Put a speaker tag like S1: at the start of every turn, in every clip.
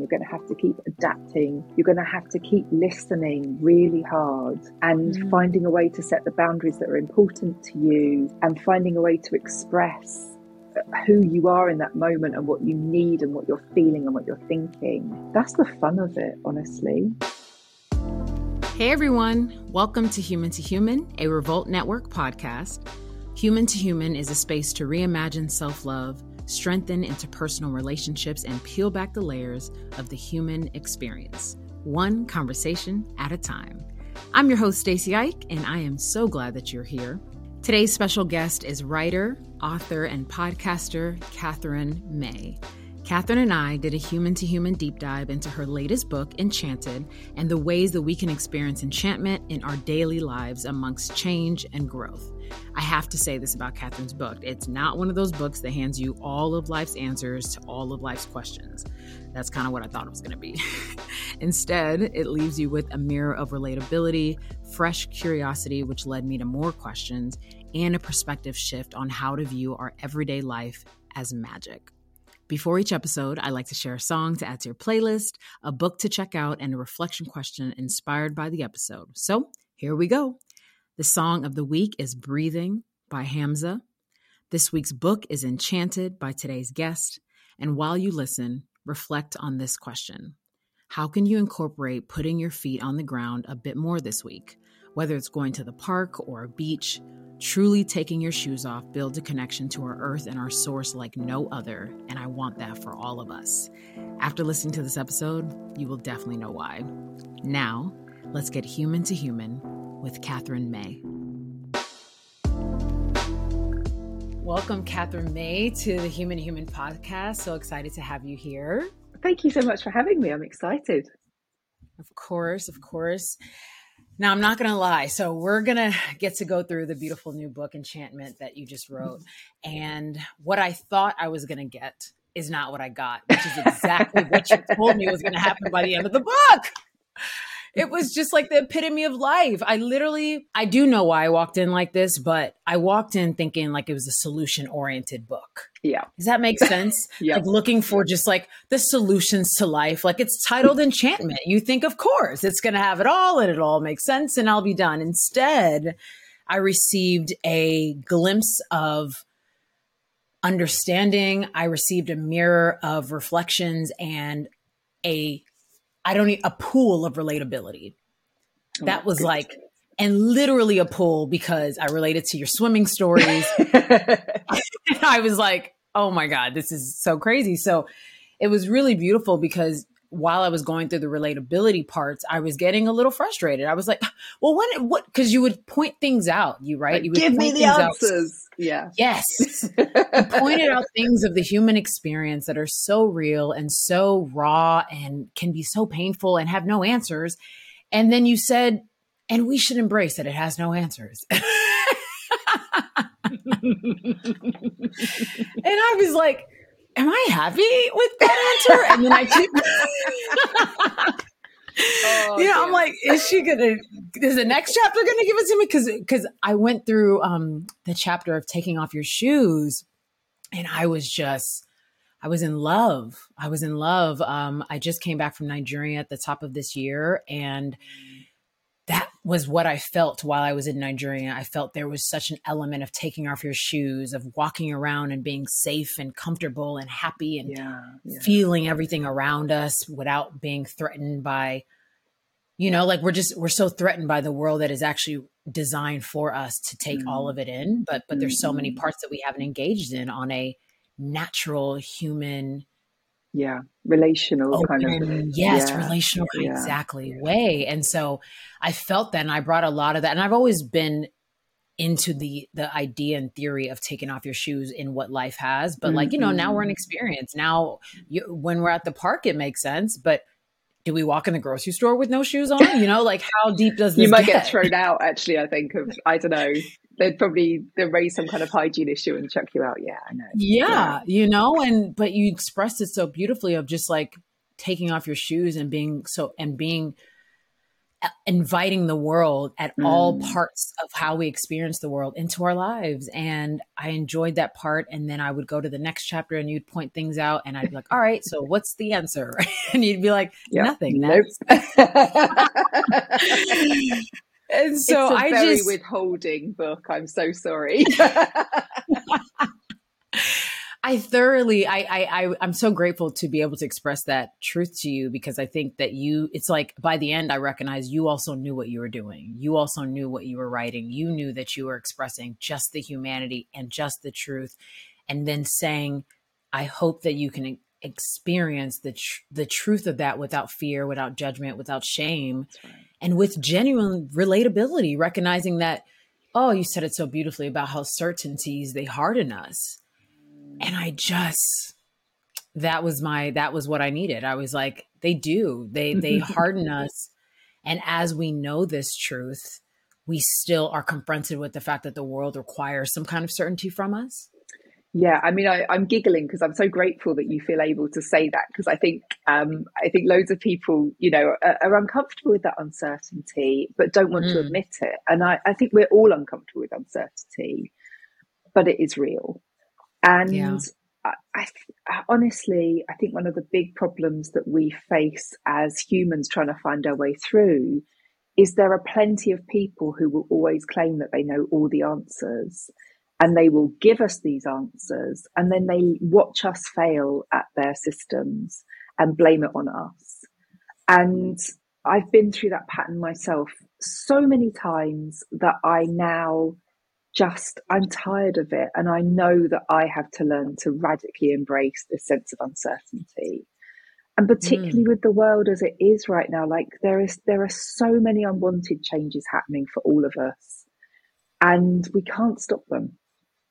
S1: You're going to have to keep adapting. You're going to have to keep listening really hard and mm. finding a way to set the boundaries that are important to you and finding a way to express who you are in that moment and what you need and what you're feeling and what you're thinking. That's the fun of it, honestly.
S2: Hey everyone, welcome to Human to Human, a Revolt Network podcast. Human to Human is a space to reimagine self love, strengthen interpersonal relationships, and peel back the layers of the human experience, one conversation at a time. I'm your host, Stacy Ike, and I am so glad that you're here. Today's special guest is writer, author, and podcaster Katherine May. Katherine and I did a human to human deep dive into her latest book, Enchanted, and the ways that we can experience enchantment in our daily lives amongst change and growth. I have to say this about Katherine's book it's not one of those books that hands you all of life's answers to all of life's questions. That's kind of what I thought it was going to be. Instead, it leaves you with a mirror of relatability, fresh curiosity, which led me to more questions, and a perspective shift on how to view our everyday life as magic. Before each episode, I like to share a song to add to your playlist, a book to check out, and a reflection question inspired by the episode. So here we go. The song of the week is Breathing by Hamza. This week's book is Enchanted by today's guest. And while you listen, reflect on this question How can you incorporate putting your feet on the ground a bit more this week? Whether it's going to the park or a beach, truly taking your shoes off builds a connection to our earth and our source like no other. And I want that for all of us. After listening to this episode, you will definitely know why. Now, let's get human to human with Katherine May. Welcome, Katherine May, to the Human Human podcast. So excited to have you here.
S1: Thank you so much for having me. I'm excited.
S2: Of course, of course. Now, I'm not going to lie. So, we're going to get to go through the beautiful new book, Enchantment, that you just wrote. And what I thought I was going to get is not what I got, which is exactly what you told me was going to happen by the end of the book. It was just like the epitome of life. I literally, I do know why I walked in like this, but I walked in thinking like it was a solution oriented book.
S1: Yeah.
S2: Does that make sense?
S1: Yeah.
S2: Like looking for just like the solutions to life. Like it's titled Enchantment. You think, of course, it's going to have it all and it all makes sense and I'll be done. Instead, I received a glimpse of understanding. I received a mirror of reflections and a, I don't need a pool of relatability. Oh that was like, and literally a pool because I related to your swimming stories. I was like, oh my God, this is so crazy. So it was really beautiful because while I was going through the relatability parts, I was getting a little frustrated. I was like, well, what, what, because you would point things out, you right? You would
S1: Give me
S2: point
S1: the
S2: things out.
S1: answers. Yeah.
S2: Yes. you pointed out things of the human experience that are so real and so raw and can be so painful and have no answers. And then you said, and we should embrace that it has no answers. and I was like, am I happy with that answer? And then I keep. you know, I'm like, is she gonna? Is the next chapter gonna give it to me? Because because I went through um the chapter of taking off your shoes, and I was just. I was in love. I was in love. Um, I just came back from Nigeria at the top of this year, and was what I felt while I was in Nigeria. I felt there was such an element of taking off your shoes, of walking around and being safe and comfortable and happy and
S1: Yeah. yeah.
S2: feeling everything around us without being threatened by you know like we're just we're so threatened by the world that is actually designed for us to take
S1: Mm.
S2: all of it in but but there's so many
S1: Mhm.
S2: parts that we haven't engaged in on a natural human
S1: Yeah. Relational kind of.
S2: yes
S1: yeah,
S2: relational
S1: yeah,
S2: exactly way and so i felt that and i brought a lot of that and i've always been into the the idea and theory of taking off your shoes in what life has but like you know now we're in
S1: Mhm.
S2: experience now you, when we're at the park it makes sense but do we walk in the grocery store with no shoes on? You know, like how deep does this
S1: you might
S2: get?
S1: get thrown out actually i think of i don't know they'd probably they'd raise some kind of hygiene issue and chuck you out. Yeah i know.
S2: Yeah, you know, and but you expressed it so beautifully of just like taking off your shoes and being so and being uh, inviting the world at all
S1: Mm.
S2: parts of how we experience the world into our lives. And i enjoyed that part. And then i would go to the next chapter and you'd point things out and i'd be like all right so what's the answer? And you'd be like
S1: Yeah.
S2: nothing
S1: nope
S2: and so
S1: it's a
S2: i
S1: very
S2: just
S1: withholding book i'm so sorry
S2: I thoroughly, I, I, I, I'm so grateful to be able to express that truth to you because I think that you, it's like by the end, I recognize you also knew what you were doing. You also knew what you were writing. You knew that you were expressing just the humanity and just the truth. And then saying, I hope that you can experience the, tr- the truth of that without fear, without judgment, without shame, and with genuine relatability, recognizing that, oh, you said it so beautifully about how certainties they harden us. And i just that was my that was what i needed. I was like they do. They they harden us. And as we know this truth we still are confronted with the fact that the world requires some kind of certainty from us
S1: Yeah, I mean, I, I'm giggling because I'm so grateful that you feel able to say that because I think um, I think loads of people, you know, are, are uncomfortable with that uncertainty, but don't want to
S2: Mm.
S1: admit it. And I, I think we're all uncomfortable with uncertainty, but it is real. And
S2: Yeah.
S1: I, I, I honestly, I think one of the big problems that we face as humans trying to find our way through is there are plenty of people who will always claim that they know all the answers and they will give us these answers and then they watch us fail at their systems and blame it on us. And I've been through that pattern myself so many times that I now just, I'm tired of it. And I know that I have to learn to radically embrace this sense of uncertainty. And particularly hmm. with the world as it is right now, like there is, there are so many unwanted changes happening for all of us and we can't stop them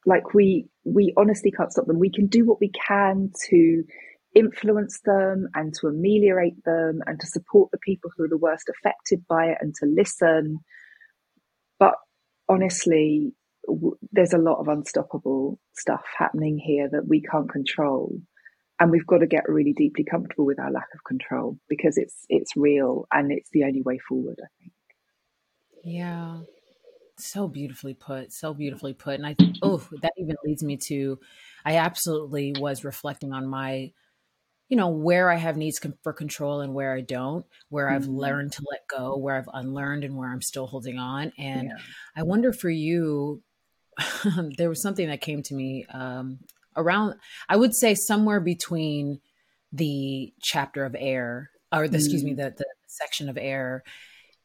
S1: like we we honestly can't stop them. We can do what we can to influence them and to ameliorate them and to support the people who are the worst affected by it and to listen. But honestly w- there's a lot of unstoppable stuff happening here that we can't control. And we've got to get really deeply comfortable with our lack of control because it's it's real and it's the only way forward i think.
S2: Yeah. So beautifully put. So beautifully put. And I, think, oh, that even leads me to, I absolutely was reflecting on my, you know, where I have needs for control and where I don't, where I've
S1: Mm.
S2: learned to let go, where I've unlearned and where I'm still holding on. And
S1: Yeah.
S2: I wonder for you, there was something that came to me um, around, I would say somewhere between the chapter of air, or the, excuse me, the, the section of air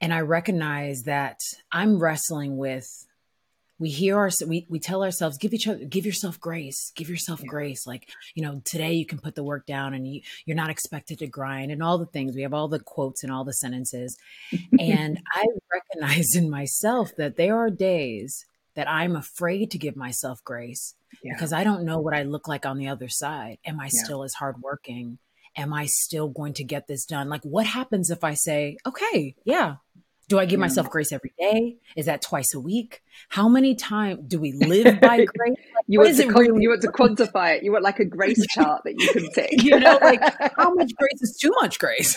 S2: and I recognize that I'm wrestling with. We hear our we we tell ourselves give each other give yourself grace give yourself grace like you know today you can put the work down and you you're not expected to grind and all the things we have all the quotes and all the sentences and I recognize in myself that there are days that I'm afraid to give myself grace
S1: Yeah.
S2: because I don't know what I look like on the other side. Am I
S1: Yeah.
S2: still as hardworking? Am I still going to get this done? Like, what happens if I say, okay, yeah. Do I give
S1: Yeah.
S2: myself grace every day? Is that twice a week? How many times do we live by grace?
S1: You want to
S2: really-
S1: you want to quantify it. You want like a grace chart that you can tick.
S2: You know, like how much grace is too much grace?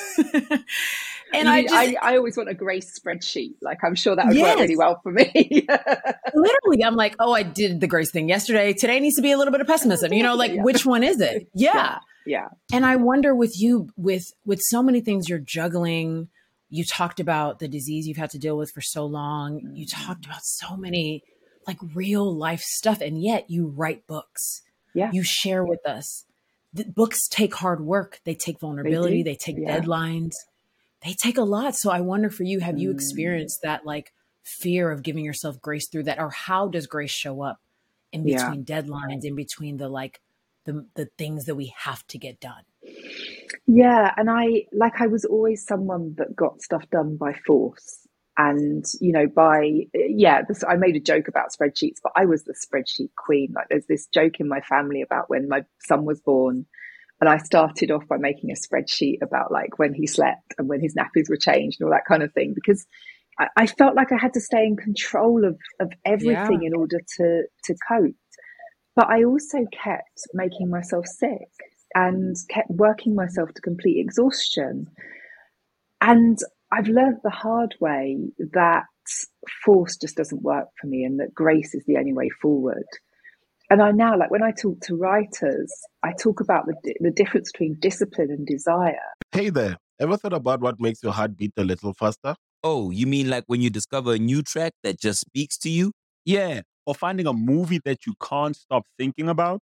S2: and I just
S1: I, I always want a grace spreadsheet. Like I'm sure that would work
S2: Yes.
S1: really well for me.
S2: literally i'm like oh i did the grace thing yesterday today needs to be a little bit of pessimism you know like
S1: Yeah.
S2: which one is it yeah.
S1: yeah,
S2: and i wonder with you with with so many things you're juggling you talked about the disease you've had to deal with for so long you talked about so many like real life stuff and yet you write books
S1: yeah.
S2: you share with us the books take hard work they take vulnerability
S1: do.
S2: they, take
S1: Yeah.
S2: deadlines they take a lot so i wonder for you have you
S1: Mm.
S2: experienced that like fear of giving yourself grace through that or how does grace show up in
S1: Yeah.
S2: between deadlines in between the like the the things that we have to get done
S1: Yeah, and I like I was always someone that got stuff done by force. And you know, by yeah, this, I made a joke about spreadsheets, but I was the spreadsheet queen. Like, there's this joke in my family about when my son was born. And I started off by making a spreadsheet about like when he slept and when his nappies were changed and all that kind of thing because I, I felt like I had to stay in control of, of everything yeah. in order to, to cope. But I also kept making myself sick and kept working myself to complete exhaustion. And I've learned the hard way that force just doesn't work for me and that grace is the only way forward. And I now, like when I talk to writers, I talk about the, the difference between discipline and desire.
S3: Hey there, ever thought about what makes your heart beat a little faster?
S4: Oh, you mean like when you discover a new track that just speaks to you?
S5: Yeah, or finding a movie that you can't stop thinking about?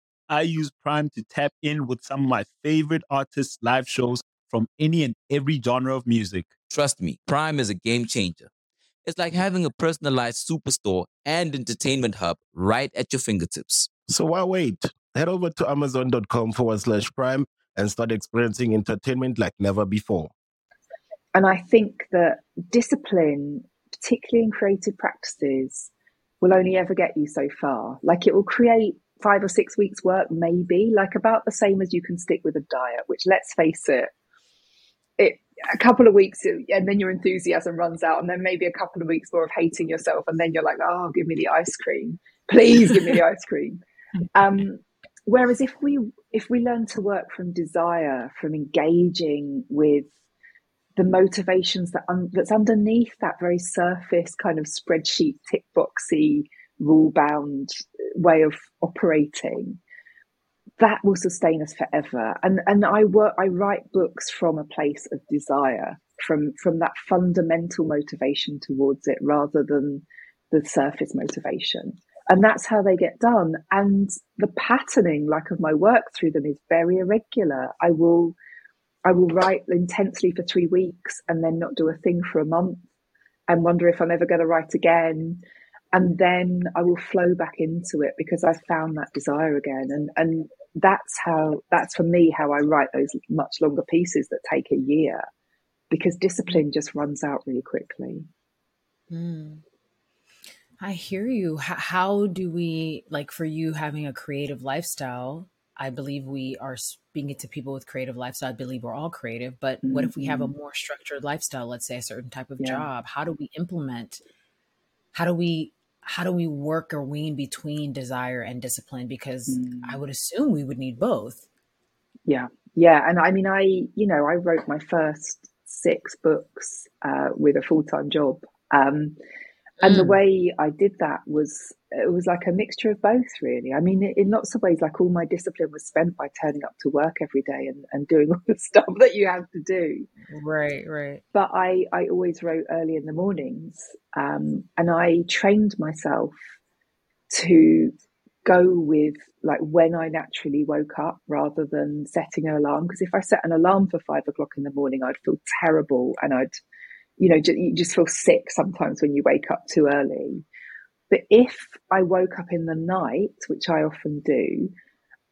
S5: I use Prime to tap in with some of my favorite artists' live shows from any and every genre of music.
S4: Trust me, Prime is a game changer. It's like having a personalized superstore and entertainment hub right at your fingertips.
S3: So why wait? Head over to amazon.com forward slash prime and start experiencing entertainment like never before.
S1: And I think that discipline, particularly in creative practices, will only ever get you so far. Like it will create five or six weeks work, maybe like about the same as you can stick with a diet, which let's face it, it a couple of weeks and then your enthusiasm runs out and then maybe a couple of weeks more of hating yourself and then you're like oh give me the ice cream. Please give me the ice cream. Um, whereas if we if we learn to work from desire from engaging with the motivations that un- that's underneath that very surface kind of spreadsheet tick boxy rule bound way of operating that will sustain us forever. And and i work i write books from a place of desire from from that fundamental motivation towards it rather than the surface motivation. And that's how they get done. And the patterning like of my work through them is very irregular. I will i will write intensely for 3 weeks and then not do a thing for a month and wonder if i'm ever going to write again and then I will flow back into it because I've found that desire again. And and that's how that's for me how I write those much longer pieces that take a year because discipline just runs out really quickly.
S2: Mm. I hear you. How, how do we like for you having a creative lifestyle? I believe we are speaking to people with creative lifestyle. I believe we're all creative, but mm-hmm. what if we have a mm-hmm. more structured lifestyle? Let's say a certain type of yeah. job. How do we implement? How do we how do we work or wean between desire and discipline? Because mm. I would assume we would need both.
S1: Yeah, yeah, and I mean, I you know, I wrote my first six books uh, with a full time job, um, and mm. the way I did that was it was like a mixture of both, really. I mean, in lots of ways, like all my discipline was spent by turning up to work every day and, and doing all the stuff that you have to do.
S2: Right, right.
S1: But I, I always wrote early in the mornings, um, and I trained myself to go with like when I naturally woke up rather than setting an alarm. Because if I set an alarm for five o'clock in the morning, I'd feel terrible and I'd, you know, you just feel sick sometimes when you wake up too early. But if I woke up in the night, which I often do,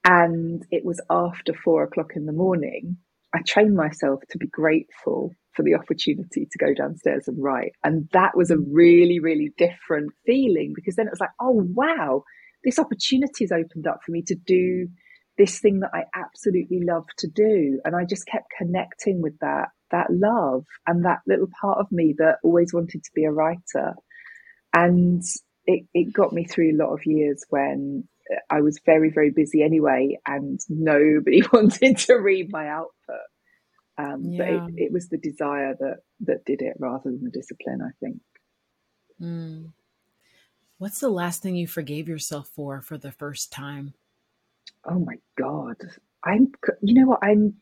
S1: and it was after four o'clock in the morning, I trained myself to be grateful for the opportunity to go downstairs and write. And that was a really, really different feeling because then it was like, oh, wow, this opportunity has opened up for me to do this thing that I absolutely love to do. And I just kept connecting with that, that love and that little part of me that always wanted to be a writer. And it, it got me through a lot of years when I was very, very busy anyway, and nobody wanted to read my output. Um, yeah. But it, it, was the desire that that did it rather than the discipline. I think.
S2: Mm. What's the last thing you forgave yourself for for the first time?
S1: Oh my god, I'm. You know what? I'm.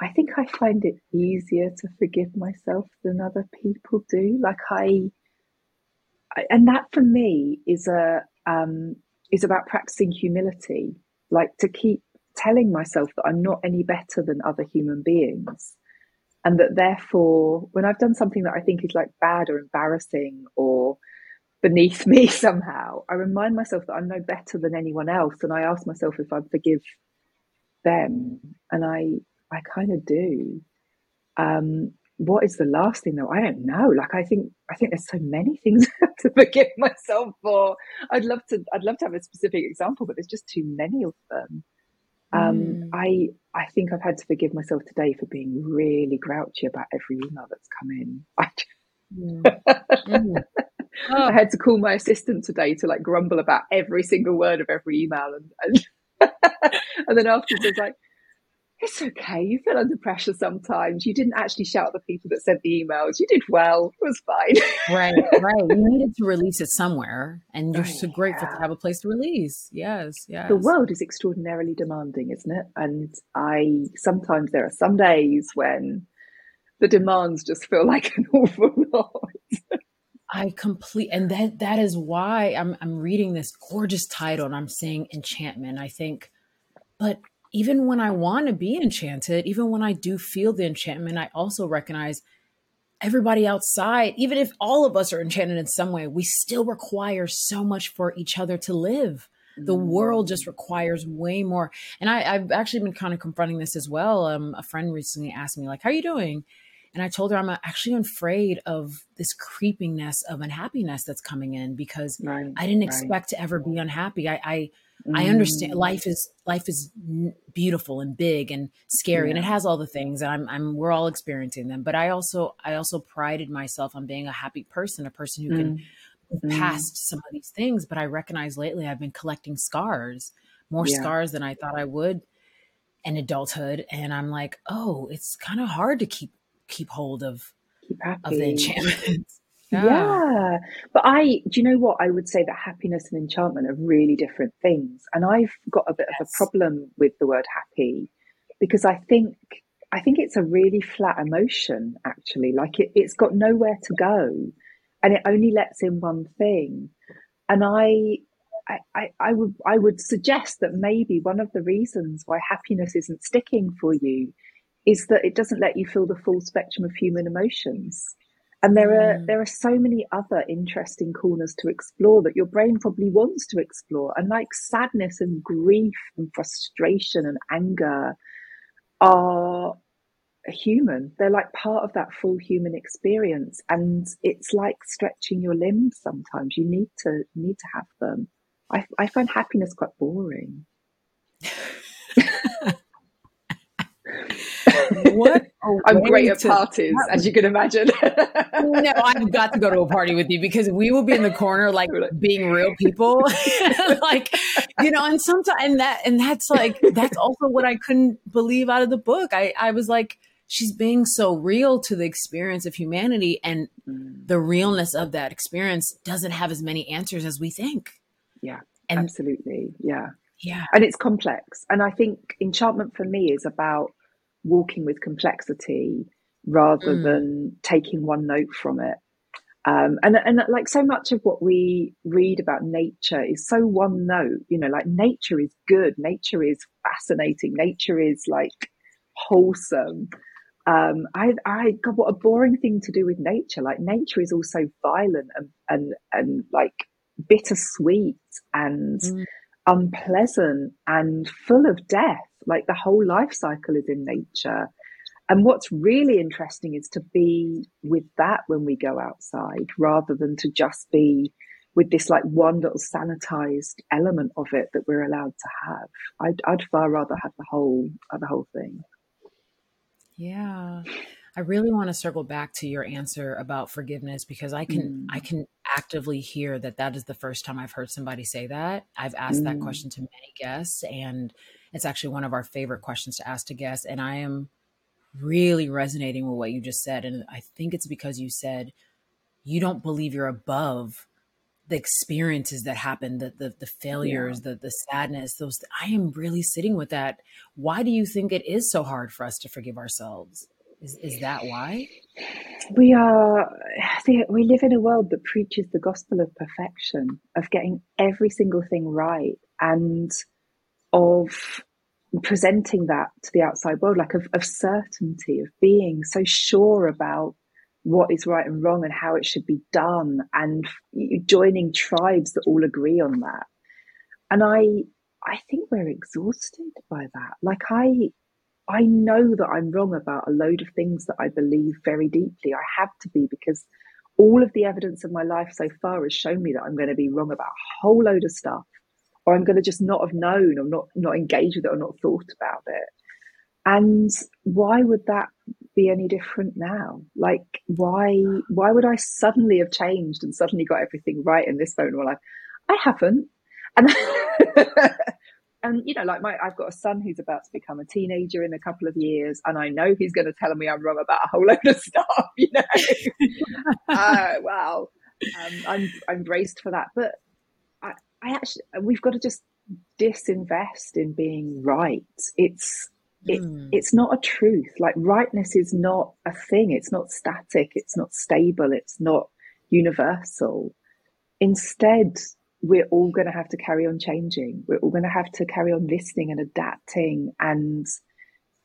S1: I think I find it easier to forgive myself than other people do. Like I and that for me is a um, is about practicing humility, like to keep telling myself that I'm not any better than other human beings. And that therefore, when I've done something that I think is like bad or embarrassing or beneath me somehow, I remind myself that I'm no better than anyone else. And I ask myself if I forgive them. And I, I kind of do. Um, what is the last thing though? I don't know. Like I think I think there's so many things to forgive myself for. I'd love to I'd love to have a specific example, but there's just too many of them. Um, mm. I I think I've had to forgive myself today for being really grouchy about every email that's come in. I, mm. mm. oh. I had to call my assistant today to like grumble about every single word of every email, and and, and then afterwards I was like, it's okay. You feel under pressure sometimes. You didn't actually shout at the people that sent the emails. You did well. It was fine.
S2: right, right. You needed to release it somewhere, and you're oh, so grateful yeah. to have a place to release. Yes, yes.
S1: The world is extraordinarily demanding, isn't it? And I sometimes there are some days when the demands just feel like an awful lot.
S2: I complete, and that that is why I'm I'm reading this gorgeous title, and I'm saying enchantment. I think, but even when I want to be enchanted, even when I do feel the enchantment, I also recognize everybody outside, even if all of us are enchanted in some way, we still require so much for each other to live. The world just mm. requires way more. And I, have actually been kind of confronting this as well. Um, a friend recently asked me, like, how are you doing? And I told her I'm actually afraid of this creepiness of unhappiness that's coming in because right, I didn't expect to ever be unhappy. I, I Mm. I understand mm. life is life is beautiful and big and scary yeah. and it has all the things and I'm I'm we're all experiencing them but I also I also prided myself on being a happy person a person who mm. can mm. past some of these things but I recognize lately I've been collecting scars more yeah. scars than I thought I would in adulthood and I'm like oh it's kind of hard to keep keep hold of
S1: keep
S2: of the enchantment
S1: yeah. yeah. But I, do you know what? I would say that happiness and enchantment are really different things. And I've got a bit yes. of a problem with the word happy because I think, I think it's a really flat emotion, actually. Like it, it's got nowhere to go and it only lets in one thing. And I, I, I, would I would suggest that maybe one of the reasons why happiness isn't sticking for you is that it doesn't let you feel the full spectrum of human emotions. And there are mm. there are so many other interesting corners to explore that your brain probably wants to explore. And like sadness and grief and frustration and anger are human. They're like part of that full human experience. And it's like stretching your limbs sometimes. You need to need to have them. I, I find happiness quite boring.
S2: what
S1: I'm great at parties, as you can imagine.
S2: no, I've got to go to a party with you because we will be in the corner like being real people. like, you know, and sometimes and that and that's like that's also what I couldn't believe out of the book. I, I was like, she's being so real to the experience of humanity and mm. the realness of that experience doesn't have as many answers as we think.
S1: Yeah. And, absolutely. Yeah.
S2: Yeah.
S1: And it's complex. And I think enchantment for me is about walking with complexity rather mm. than taking one note from it. Um, and and like so much of what we read about nature is so one note, you know, like nature is good, nature is fascinating, nature is like wholesome. Um, I, I, God, what a boring thing to do with nature. Like nature is also violent and, and, and like bittersweet and mm. unpleasant and full of death. Like the whole life cycle is in nature. And what's really interesting is to be with that when we go outside rather than to just be with this like one little sanitized element of it that we're allowed to have. I'd, I'd far rather have the whole, uh, the whole thing.
S2: Yeah. I really want to circle back to your answer about forgiveness because I can mm. I can actively hear that that is the first time I've heard somebody say that. I've asked mm. that question to many guests and it's actually one of our favorite questions to ask to guests. And I am really resonating with what you just said. And I think it's because you said you don't believe you're above the experiences that happen, the the, the failures, yeah. the the sadness, those I am really sitting with that. Why do you think it is so hard for us to forgive ourselves? Is is that why?
S1: We are we live in a world that preaches the gospel of perfection, of getting every single thing right. And of presenting that to the outside world, like of, of certainty, of being so sure about what is right and wrong and how it should be done, and joining tribes that all agree on that. And I, I think we're exhausted by that. Like I, I know that I'm wrong about a load of things that I believe very deeply. I have to be because all of the evidence of my life so far has shown me that I'm going to be wrong about a whole load of stuff, or I'm going to just not have known or not not engaged with it or not thought about it. And why would that be any different now? Like, why why would I suddenly have changed and suddenly got everything right in this moment of my life? I haven't. And and you know, like my, I've got a son who's about to become a teenager in a couple of years, and I know he's going to tell me I'm wrong about a whole load of stuff. You know, uh, wow, um, I'm I'm braced for that. But I, actually, we've got to just disinvest in being right. It's it, mm. it's not a truth. Like rightness is not a thing. It's not static. It's not stable. It's not universal. Instead, we're all going to have to carry on changing. We're all going to have to carry on listening and adapting and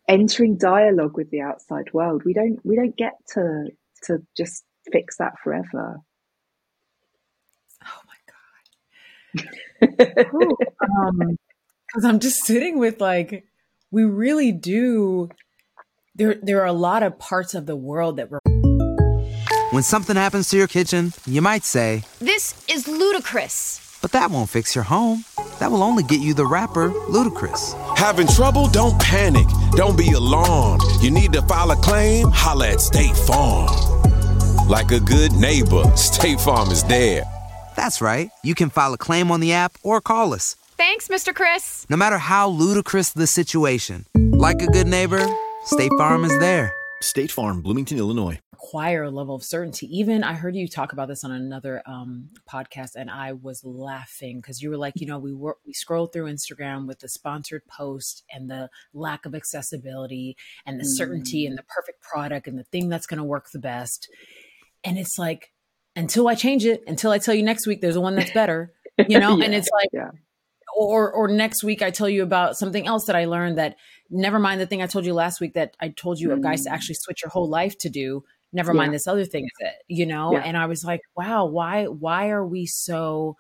S1: entering dialogue with the outside world. We don't we don't get to to just fix that forever.
S2: Oh my god. Um, cuz I'm just sitting with like we really do there there are a lot of parts of the world that we're
S6: when something happens to your kitchen, you might say,
S7: This is ludicrous.
S6: But that won't fix your home. That will only get you the rapper, Ludacris.
S8: Having trouble? Don't panic. Don't be alarmed. You need to file a claim? Holla at State Farm. Like a good neighbor, State Farm is there.
S6: That's right. You can file a claim on the app or call us.
S7: Thanks, Mr. Chris.
S6: No matter how ludicrous the situation, like a good neighbor, State Farm is there.
S9: State Farm, Bloomington, Illinois.
S2: Acquire a level of certainty. Even I heard you talk about this on another um, podcast, and I was laughing because you were like, you know, we were we scrolled through Instagram with the sponsored post and the lack of accessibility and the mm. certainty and the perfect product and the thing that's going to work the best. And it's like, until I change it, until I tell you next week there's a one that's better, you know. yeah, and it's like, yeah or or next week I tell you about something else that I learned that never mind the thing I told you last week that I told you mm. guys to actually switch your whole life to do. Never yeah. mind this other thing it, you know? And I was like, wow, why why are we so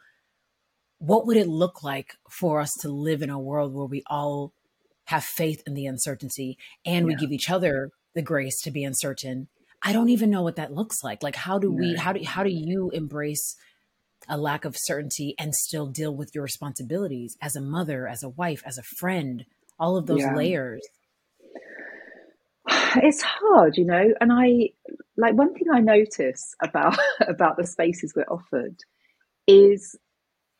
S2: what would it look like for us to live in a world where we all have faith in the uncertainty and we give each other the grace to be uncertain? I don't even know what that looks like. Like how do we how do how do you embrace a lack of certainty and still deal with your responsibilities as a mother, as a wife, as a friend, all of those yeah. layers?
S1: It's hard, you know, and I like one thing I notice about about the spaces we're offered is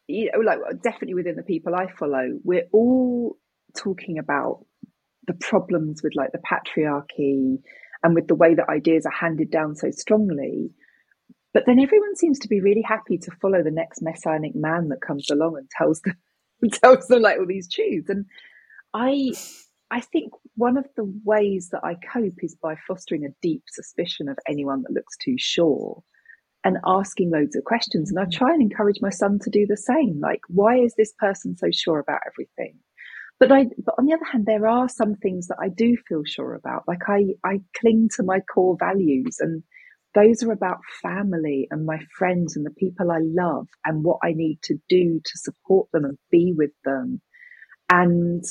S1: you know, like definitely within the people I follow, we're all talking about the problems with like the patriarchy and with the way that ideas are handed down so strongly. But then everyone seems to be really happy to follow the next messianic man that comes along and tells them tells them like all these truths. And I I think one of the ways that I cope is by fostering a deep suspicion of anyone that looks too sure and asking loads of questions. And I mm. try and encourage my son to do the same. Like, why is this person so sure about everything? But I, but on the other hand, there are some things that I do feel sure about. Like I, I cling to my core values and those are about family and my friends and the people I love and what I need to do to support them and be with them. And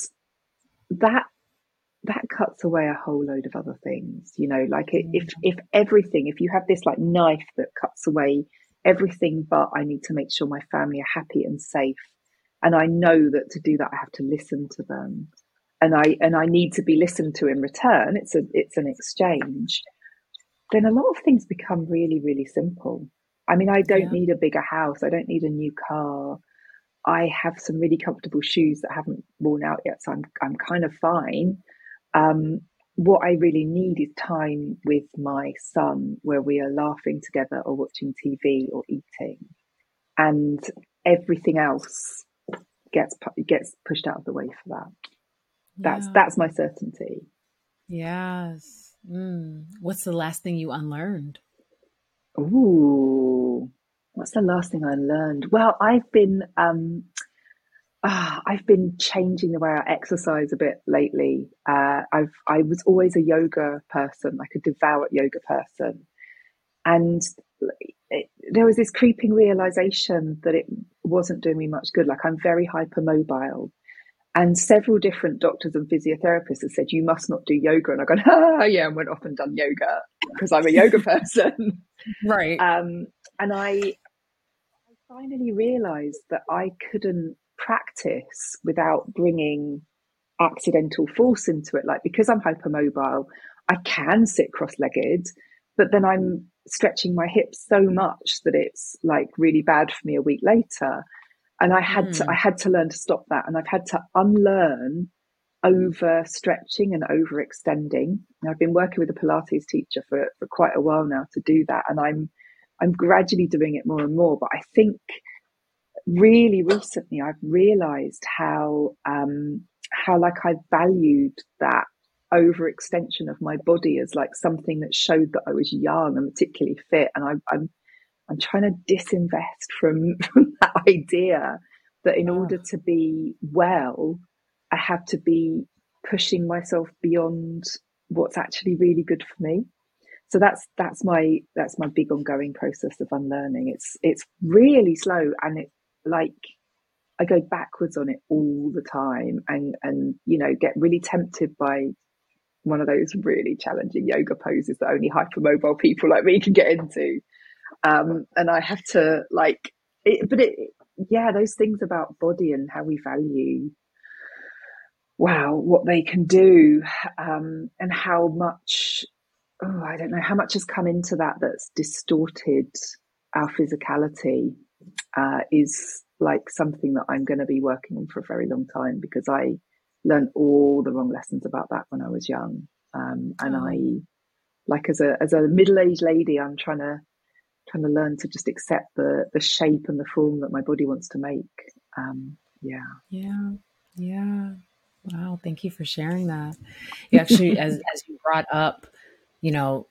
S1: that that cuts away a whole load of other things, you know, like if mm. if everything, if you have this like knife that cuts away everything but I need to make sure my family are happy and safe. And I know that to do that I have to listen to them. And I and I need to be listened to in return. It's a it's an exchange then a lot of things become really, really simple. I mean, I don't yeah. need a bigger house. I don't need a new car. I have some really comfortable shoes that haven't worn out yet, so I'm I'm kind of fine. Um, what I really need is time with my son, where we are laughing together, or watching TV, or eating, and everything else gets gets pushed out of the way for that. That's yeah. that's my certainty.
S2: Yes. Mm. What's the last thing you unlearned?
S1: Ooh, what's the last thing I learned? Well, I've been um, uh, I've been changing the way I exercise a bit lately. Uh, I've I was always a yoga person, like a devout yoga person, and it, there was this creeping realization that it wasn't doing me much good. Like I'm very hypermobile, and several different doctors and physiotherapists have said you must not do yoga. And I go, ah, yeah, and went off and done yoga because I'm a yoga person,
S2: right?
S1: Um, and I, I finally realized that I couldn't practice without bringing accidental force into it. Like because I'm hypermobile, I can sit cross-legged, but then I'm stretching my hips so much that it's like really bad for me a week later. And I had mm. to I had to learn to stop that. And I've had to unlearn over stretching and overextending. I've been working with a Pilates teacher for, for quite a while now to do that. And I'm I'm gradually doing it more and more. But I think really recently I've realized how um how like I valued that overextension of my body as like something that showed that I was young and particularly fit. And I, I'm I'm trying to disinvest from, from that idea that in order ah. to be well, I have to be pushing myself beyond what's actually really good for me. So that's that's my that's my big ongoing process of unlearning. It's it's really slow and it like I go backwards on it all the time and and you know get really tempted by one of those really challenging yoga poses that only hypermobile people like me can get into. Um, and I have to like, it, but it, yeah, those things about body and how we value, wow, what they can do, um, and how much, oh, I don't know, how much has come into that that's distorted our physicality, uh, is like something that I'm going to be working on for a very long time because I learned all the wrong lessons about that when I was young. Um, and oh. I, like as a as a middle aged lady, I'm trying to trying to learn to just accept the the shape and the form that my body wants to make. Um, yeah,
S2: yeah, yeah. Wow, thank you for sharing that. You actually, as as you brought up, you know,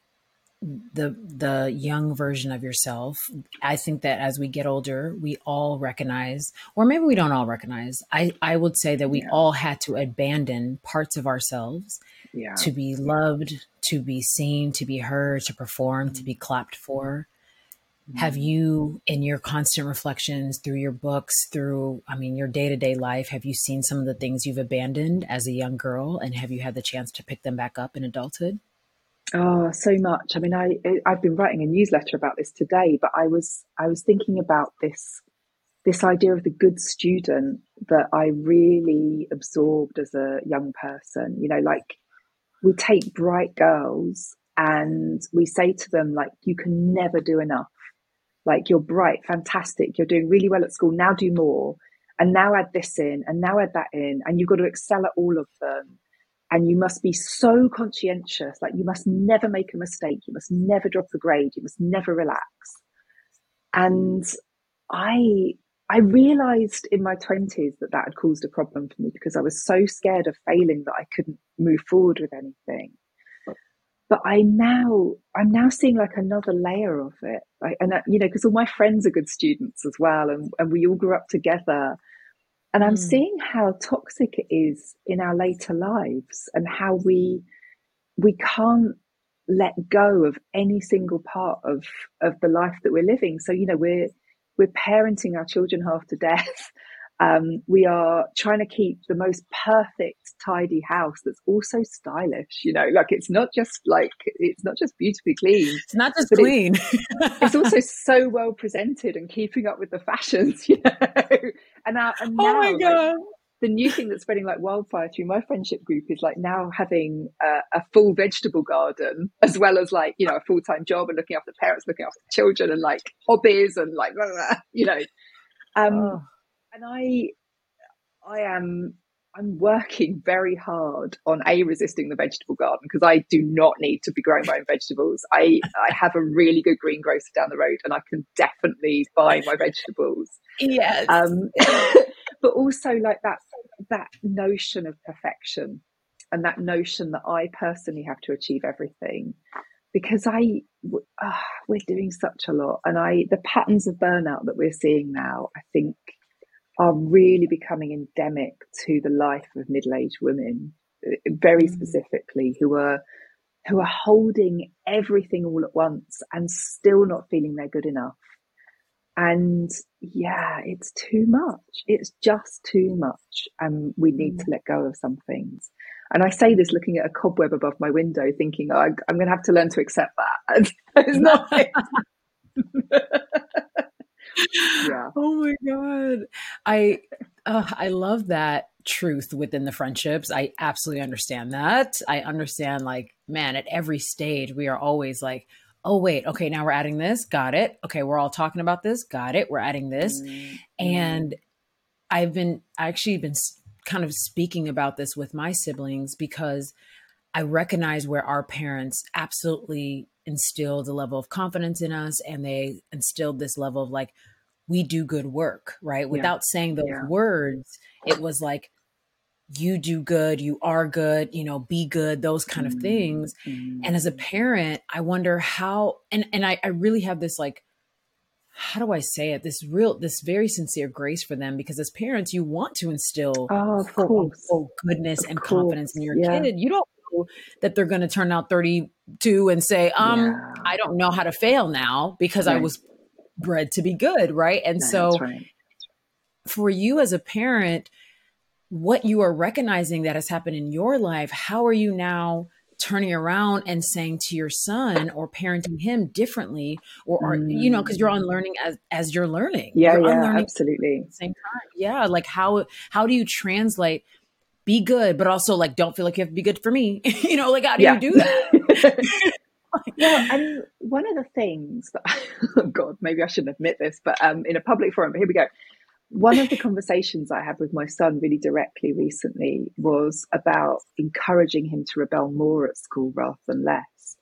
S2: the the young version of yourself i think that as we get older we all recognize or maybe we don't all recognize i i would say that we yeah. all had to abandon parts of ourselves yeah. to be loved to be seen to be heard to perform mm-hmm. to be clapped for mm-hmm. have you in your constant reflections through your books through i mean your day-to-day life have you seen some of the things you've abandoned as a young girl and have you had the chance to pick them back up in adulthood
S1: Oh, so much. I mean, I I've been writing a newsletter about this today, but I was I was thinking about this this idea of the good student that I really absorbed as a young person. You know, like we take bright girls and we say to them like you can never do enough. Like you're bright, fantastic, you're doing really well at school. Now do more. And now add this in and now add that in and you've got to excel at all of them and you must be so conscientious like you must never make a mistake you must never drop a grade you must never relax. And i i realized in my 20s that that had caused a problem for me because i was so scared of failing that i couldn't move forward with anything. But i now i'm now seeing like another layer of it. Like and uh, you know because all my friends are good students as well and, and we all grew up together and I'm mm. seeing how toxic it is in our later lives and how we we can't let go of any single part of of the life that we're living. So, you know, we're we're parenting our children half to death. Um, we are trying to keep the most perfect, tidy house that's also stylish. You know, like it's not just like it's not just beautifully clean.
S2: It's not just clean.
S1: It's, it's, also so well presented and keeping up with the fashions. You know, and, now, and now,
S2: oh my god.
S1: Like, the new thing that's spreading like wildfire through my friendship group is like now having a, a full vegetable garden as well as like you know a full time job and looking after parents, looking after children, and like hobbies and like blah, blah, you know. Um, oh and I, I am, I'm working very hard on a resisting the vegetable garden because I do not need to be growing my own vegetables. I, I have a really good greengrocer down the road, and I can definitely buy my vegetables.
S2: Yes.
S1: Um, but also like that that notion of perfection and that notion that I personally have to achieve everything because I uh, we're doing such a lot and I the patterns of burnout that we're seeing now I think are really becoming endemic to the life of middle-aged women, uh, very
S2: Mm.
S1: specifically, who are who are holding everything all at once and still not feeling they're good enough. And yeah, it's too much. It's just too much. And we need
S2: Mm.
S1: to let go of some things. And I say this looking at a cobweb above my window, thinking, oh, I'm going to have to learn to accept that. it's not. yeah.
S2: Oh my god. I uh, I love that truth within the friendships. I absolutely understand that. I understand like man, at every stage we are always like, "Oh wait, okay, now we're adding this. Got it. Okay, we're all talking about this. Got it. We're adding this."
S1: Mm,
S2: And I've been I actually been kind of speaking about this with my siblings because I recognize where our parents absolutely instilled a level of confidence in us and they instilled this level of like we do good work, right? Without saying those
S1: Yeah.
S2: words, it was like you do good, you are good, you know, be good, those kind of things.
S1: mm,
S2: And as a parent, I wonder how and and I, I really have this like how do I say it? This real, this very sincere grace for them because as parents, you want to instill
S1: Oh, of
S2: quote
S1: course.
S2: unquote goodness
S1: Of
S2: and confidence in your
S1: yeah.
S2: kid. You don't that they're going to turn out 32 and say, um,
S1: Yeah.
S2: I don't know how to fail now because I was bred to be good. Right. And so
S1: right.
S2: for you as a parent, what you are recognizing that has happened in your life, how are you now turning around and saying to your son or parenting him differently? Or are you know, because you're unlearning as as you're learning.
S1: Yeah,
S2: you're
S1: yeah, absolutely.
S2: at the same time. Yeah. Like how how do you translate be good, but also like don't feel like you have to be good for me? you know, like how do
S1: Yeah.
S2: you do that?
S1: well, and one of the things that, oh God, maybe I shouldn't admit this, but um, in a public forum, but here we go. One of the conversations I had with my son really directly recently was about encouraging him to rebel more at school rather than less.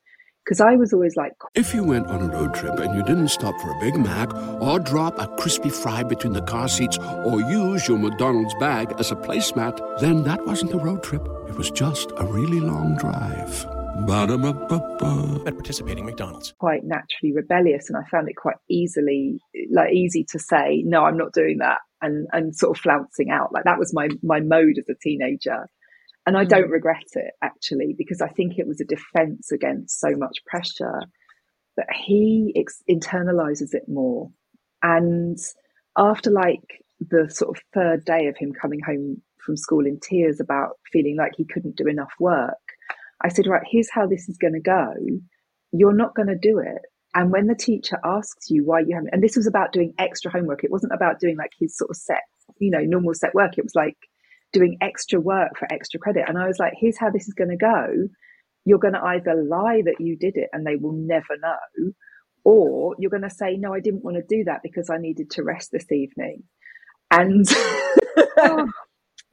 S1: Because I was always like,
S10: If you went on a road trip and you didn't stop for a Big Mac or drop a crispy fry between the car seats or use your McDonald's bag as a placemat, then that wasn't a road trip. It was just a really long drive. Ba-da-ba-ba-ba.
S9: At participating McDonald's.
S1: quite naturally rebellious and I found it quite easily like easy to say no I'm not doing that and and sort of flouncing out like that was my my mode as a teenager and I don't mm. regret it actually because I think it was a defense against so much pressure but he ex- internalizes it more and after like the sort of third day of him coming home from school in tears about feeling like he couldn't do enough work I said right here's how this is going to go you're not going to do it. And when the teacher asks you why you haven't, and this was about doing extra homework, it wasn't about doing like his sort of set, you know, normal set work. It was like doing extra work for extra credit. And I was like, here's how this is going to go. You're going to either lie that you did it and they will never know, or you're going to say, no, I didn't want to do that because I needed to rest this evening. And,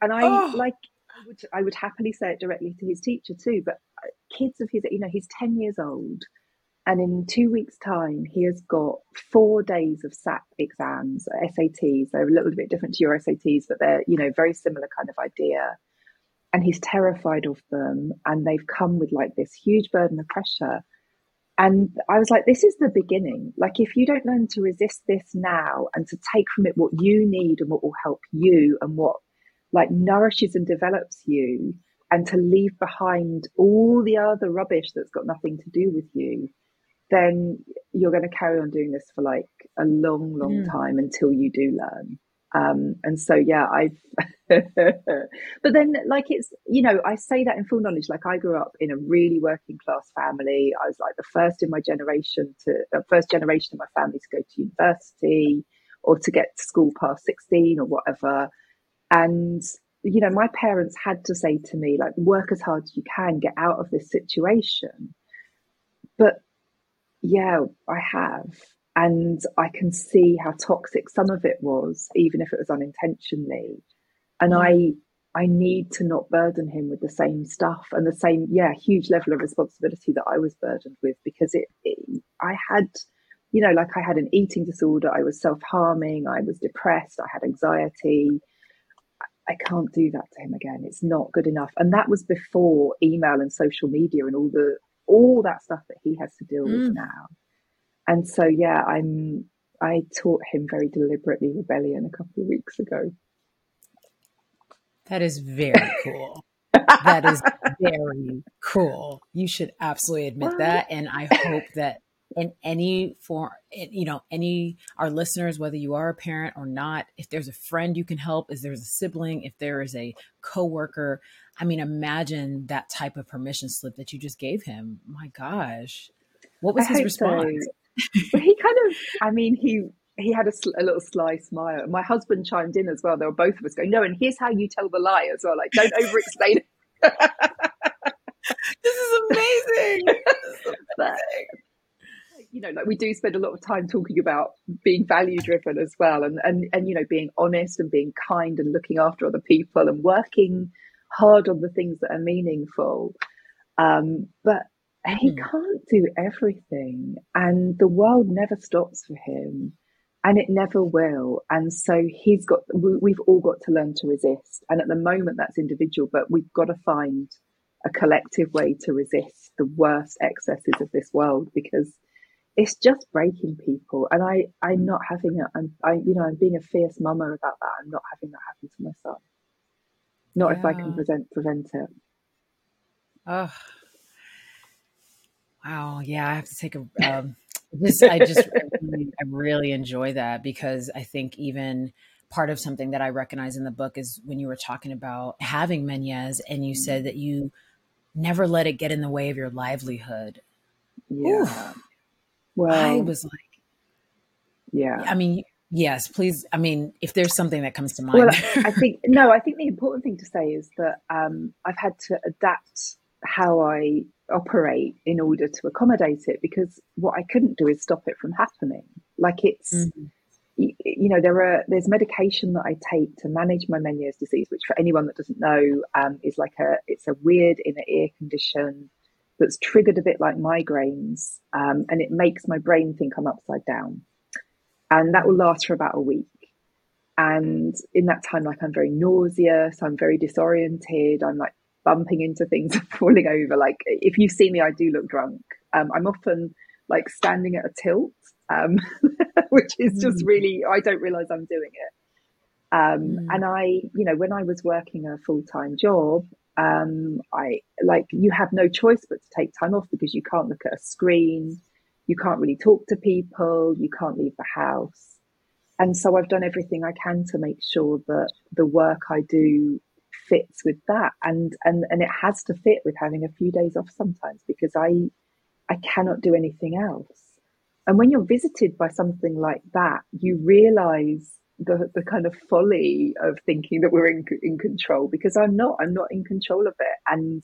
S1: and I
S2: Oh.
S1: like, I would, I would happily say it directly to his teacher too, but uh, kids of his, you know, he's 10 years old. And in two weeks' time, he has got four days of SAT exams, uh, SATs. They're a little bit different to your SATs, but they're, you know, very similar kind of idea. And he's terrified of them. And they've come with like this huge burden of pressure. And I was like, this is the beginning. Like, if you don't learn to resist this now and to take from it what you need and what will help you and what like nourishes and develops you, and to leave behind all the other rubbish that's got nothing to do with you, then you're going to carry on doing this for like a long, long
S2: Mm.
S1: time until you do learn. Um, and so, yeah, I've, but then like it's, you know, I say that in full knowledge. Like I grew up in a really working class family. I was like the first in my generation to, uh, first generation of my family to go to university or to get to school past 16 or whatever. And, you know, my parents had to say to me, like, work as hard as you can, get out of this situation. But yeah, I have. And I can see how toxic some of it was, even if it was unintentionally. And mm. I I need to not burden him with the same stuff and the same, yeah, huge level of responsibility that I was burdened with because it, it I had, you know, like I had an eating disorder, I was self harming, I was depressed, I had anxiety. I can't do that to him again. It's not good enough. And that was before email and social media and all the all that stuff that he has to deal with
S2: Mm.
S1: now. And so yeah, I'm I taught him very deliberately rebellion a couple of weeks ago.
S2: That is very cool. that is very cool. You should absolutely admit that. And I hope that in any form, you know, any our listeners, whether you are a parent or not, if there's a friend you can help, if there's a sibling, if there is a coworker, I mean, imagine that type of permission slip that you just gave him. My gosh, what was
S1: I
S2: his response?
S1: So. he kind of, I mean, he he had a, a, little sly smile. My husband chimed in as well. There were both of us going, no, and here's how you tell the lie as well. Like, don't over explain it.
S2: this is amazing.
S1: but, you know, like we do spend a lot of time talking about being value driven as well, and and and you know, being honest and being kind and looking after other people and working hard on the things that are meaningful. Um, but he mm. can't do everything, and the world never stops for him and it never will. And so he's got, we've all got to learn to resist. And at the moment, that's individual, but we've got to find a collective way to resist the worst excesses of this world because it's just breaking people. And I, I'm not having it. I'm, I, you know, I'm being a fierce mama about that. I'm not having that happen to my son. Not yeah. if I can prevent prevent it.
S2: Oh, wow. Yeah, I have to take a. Um, this I just I really, I really enjoy that because I think even part of something that I recognize in the book is when you were talking about having Meniere's and you said that you never let it get in the way of your livelihood.
S1: Yeah. Oof. Well,
S2: I was like,
S1: yeah.
S2: I mean, yes, please. I mean, if there's something that comes to mind.
S1: Well, I think, no, I think the important thing to say is that um, I've had to adapt how I operate in order to accommodate it because what I couldn't do is stop it from happening. Like it's, mm-hmm. you, know, there are there's medication that I take to manage my Meniere's disease, which for anyone that doesn't know um, is like a it's a weird inner ear condition that's triggered a bit like migraines, um, and it makes my brain think I'm upside down, and that will last for about a week. And in that time, like I'm very nauseous, I'm very disoriented, I'm like bumping into things and falling over. Like if you see me, I do look drunk. Um, I'm often like standing at a tilt, um, which is just mm. really, I don't realize I'm doing it. Um, mm. And I, you know, when I was working a full time job, um, I like you have no choice but to take time off because you can't look at a screen, you can't really talk to people, you can't leave the house. And so I've done everything I can to make sure that the work I do fits with that. And and and it has to fit with having a few days off sometimes because i i cannot do anything else. And when you're visited by something like that you realize the the kind of folly of thinking that we're in in control because i'm not i'm not in control of it and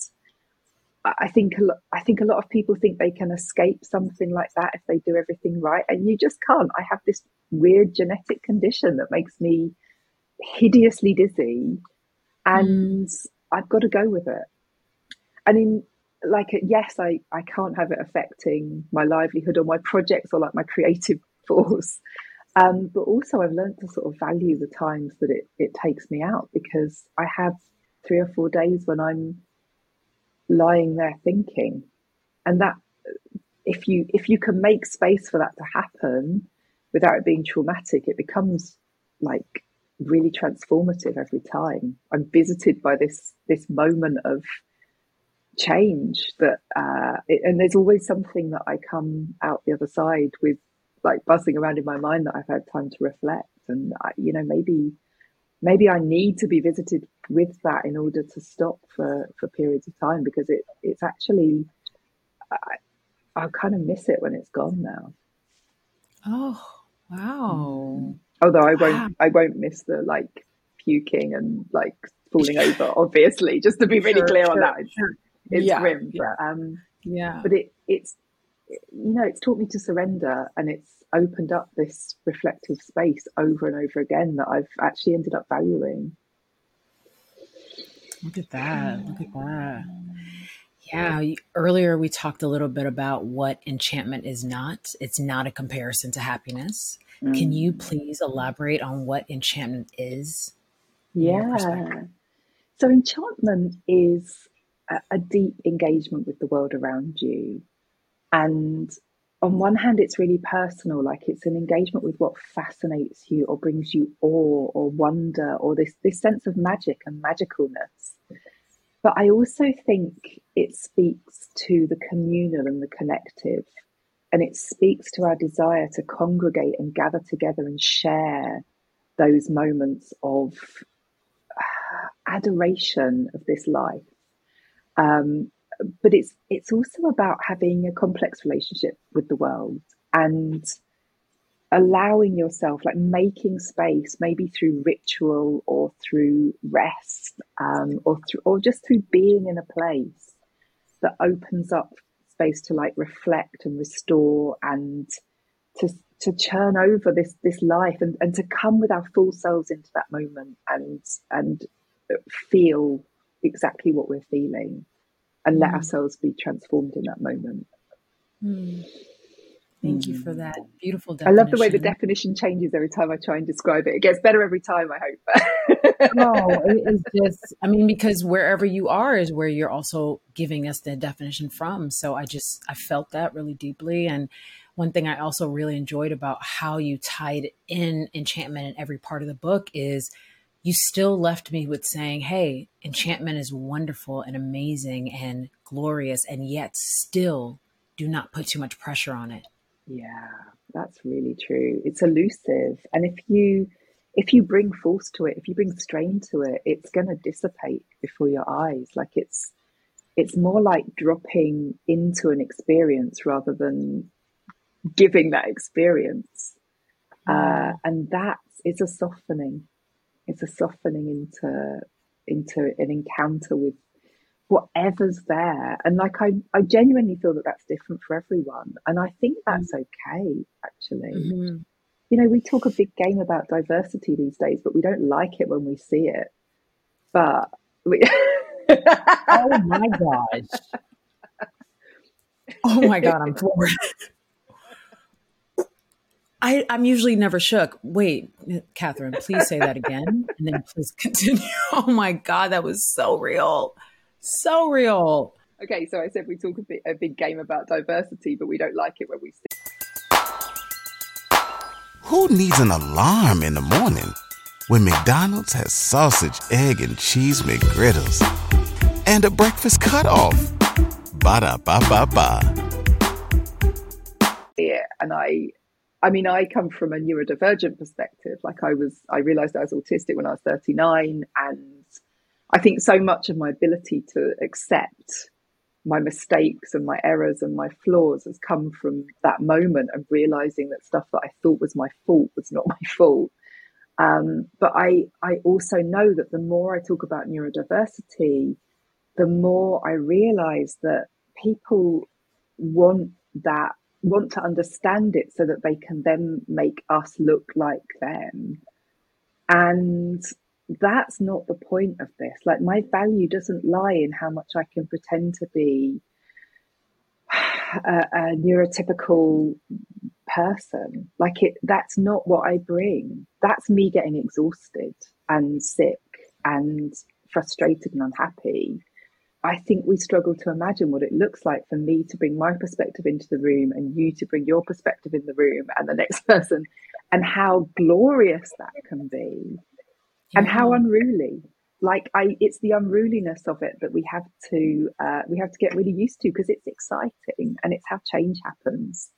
S1: I think a lot, I think a lot of people think they can escape something like that if they do everything right, and you just can't. I have this weird genetic condition that makes me hideously dizzy, and mm. I've got to go with it. And in like yes, I I can't have it affecting my livelihood or my projects or like my creative force. Um, but also, I've learned to sort of value the times that it, it takes me out because I have three or four days when I'm lying there thinking, and that if you if you can make space for that to happen without it being traumatic, it becomes like really transformative every time. I'm visited by this this moment of change that, uh, it, and there's always something that I come out the other side with, like buzzing around in my mind that I've had time to reflect, and I, you know maybe maybe I need to be visited with that in order to stop for for periods of time because it it's actually I, I kind of miss it when it's gone now.
S2: Oh wow.
S1: Mm. Although I won't, wow. I won't miss the like puking and like falling over. Obviously, just to be really sure, clear sure, on that, it's, sure. it's yeah, grim.
S2: Yeah.
S1: But, um,
S2: yeah.
S1: But it, it's, you know, it's taught me to surrender, and it's opened up this reflective space over and over again that I've actually ended up valuing.
S2: Look at that! Look at that! Yeah, earlier we talked a little bit about what enchantment is not. It's not a comparison to happiness. Mm. Can you please elaborate on what enchantment is?
S1: Yeah. So, enchantment is a, a deep engagement with the world around you. And on one hand, it's really personal, like it's an engagement with what fascinates you or brings you awe or wonder or this, this sense of magic and magicalness. But I also think it speaks to the communal and the collective. And it speaks to our desire to congregate and gather together and share those moments of adoration of this life. Um, but it's it's also about having a complex relationship with the world and allowing yourself like making space maybe through ritual or through rest um, or through or just through being in a place that opens up space to like reflect and restore and to to churn over this this life and, and to come with our full selves into that moment and and feel exactly what we're feeling and let mm. ourselves be transformed in that moment.
S2: Mm. Thank mm. you for that beautiful definition.
S1: I love the way the definition changes every time I try and describe it. It gets better every time, I hope.
S2: no, it is just, I mean, because wherever you are is where you're also giving us the definition from. So I just, I felt that really deeply. And one thing I also really enjoyed about how you tied in enchantment in every part of the book is you still left me with saying, Hey, enchantment is wonderful and amazing and glorious, and yet still do not put too much pressure on it.
S1: Yeah, that's really true. It's elusive. And if you if you bring force to it, if you bring strain to it, it's gonna dissipate before your eyes. Like it's it's more like dropping into an experience rather than giving that experience. Uh, and that's it's a softening it's a softening into into an encounter with whatever's there. And like i i genuinely feel that that's different for everyone. And i think that's mm. okay actually. Mm-hmm. you know we talk a big game about diversity these days but we don't like it when we see it. But we
S2: oh my gosh. Oh my god i'm floored I, I'm usually never shook. Wait, Katherine, please say that again. And then please continue. Oh my God, that was so real. So real.
S1: Okay, so I said we talk a, bit, a big game about diversity, but we don't like it when we see.
S11: Who needs an alarm in the morning when McDonald's has sausage, egg, and cheese McGriddles and a breakfast cutoff? Ba da ba ba ba.
S1: Yeah, and I I mean, I come from a neurodivergent perspective. Like I was, I realized I was autistic when I was 39. And I think so much of my ability to accept my mistakes and my errors and my flaws has come from that moment of realizing that stuff that I thought was my fault was not my fault. Um, but I, I also know that the more I talk about neurodiversity, the more I realize that people want that want to understand it so that they can then make us look like them. And that's not the point of this. Like, my value doesn't lie in how much I can pretend to be a, a neurotypical person. Like, it, that's not what I bring. That's me getting exhausted and sick and frustrated and unhappy. I think we struggle to imagine what it looks like for me to bring my perspective into the room and you to bring your perspective in the room and the next person, and how glorious that can be, yeah. and how unruly. Like I, it's the unruliness of it that we have to uh, we have to get really used to because it's exciting and it's how change happens.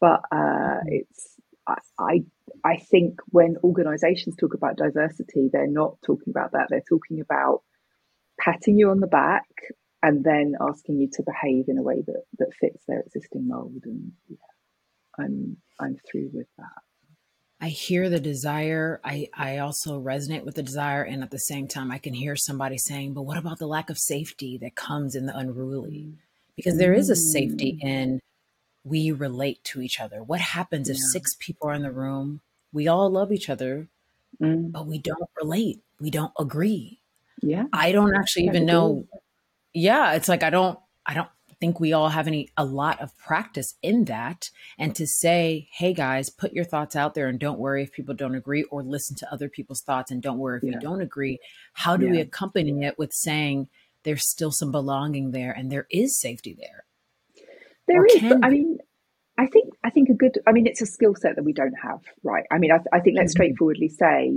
S1: But uh, mm-hmm. it's I, I I think when organisations talk about diversity, they're not talking about that. They're talking about patting you on the back and then asking you to behave in a way that, that fits their existing mold. And yeah, I'm I'm through with that.
S2: I hear the desire. I, I also resonate with the desire. And at the same time, I can hear somebody saying, but what about the lack of safety that comes in the unruly? Because there is a safety mm. in we relate to each other. What happens if six people are in the room? We all love each other, mm. but we don't relate. We don't agree.
S1: Yeah.
S2: I don't actually even know. Yeah. It's like, I don't, I don't think we all have any, a lot of practice in that. And to say, hey guys, put your thoughts out there and don't worry if people don't agree or listen to other people's thoughts and don't worry if yeah. you don't agree. How do yeah. we accompany it with saying there's still some belonging there and there is safety there?
S1: There or is. But, I mean, I think i think a good. I mean, it's a skill set that we don't have, right? I mean, I, I think let's
S2: Mm-hmm.
S1: straightforwardly say,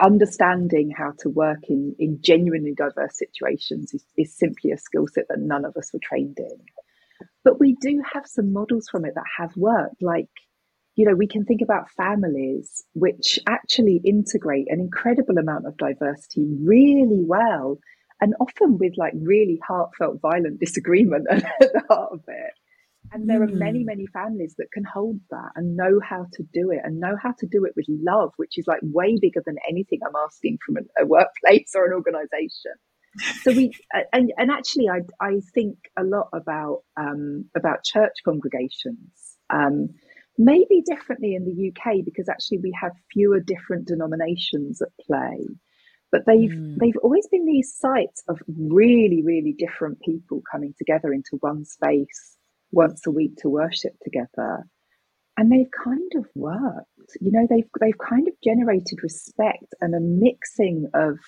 S1: understanding how to work in in genuinely diverse situations is, is simply a skill set that none of us were trained in. But we do have some models from it that have worked, like you know, we can think about families which actually integrate an incredible amount of diversity really well, and often with like really heartfelt, violent disagreement at the heart of it. And there are many,
S2: Mm.
S1: many families that can hold that and know how to do it and know how to do it with love, which is like way bigger than anything I'm asking from a, a workplace or an organization. So we and and actually, I I think a lot about um, about church congregations. Um, maybe differently in the UK because actually we have fewer different denominations at play. But they've
S2: Mm.
S1: they've always been these sites of really really different people coming together into one space once a week to worship together, and they've kind of worked. You know, they've they've kind of generated respect and a mixing of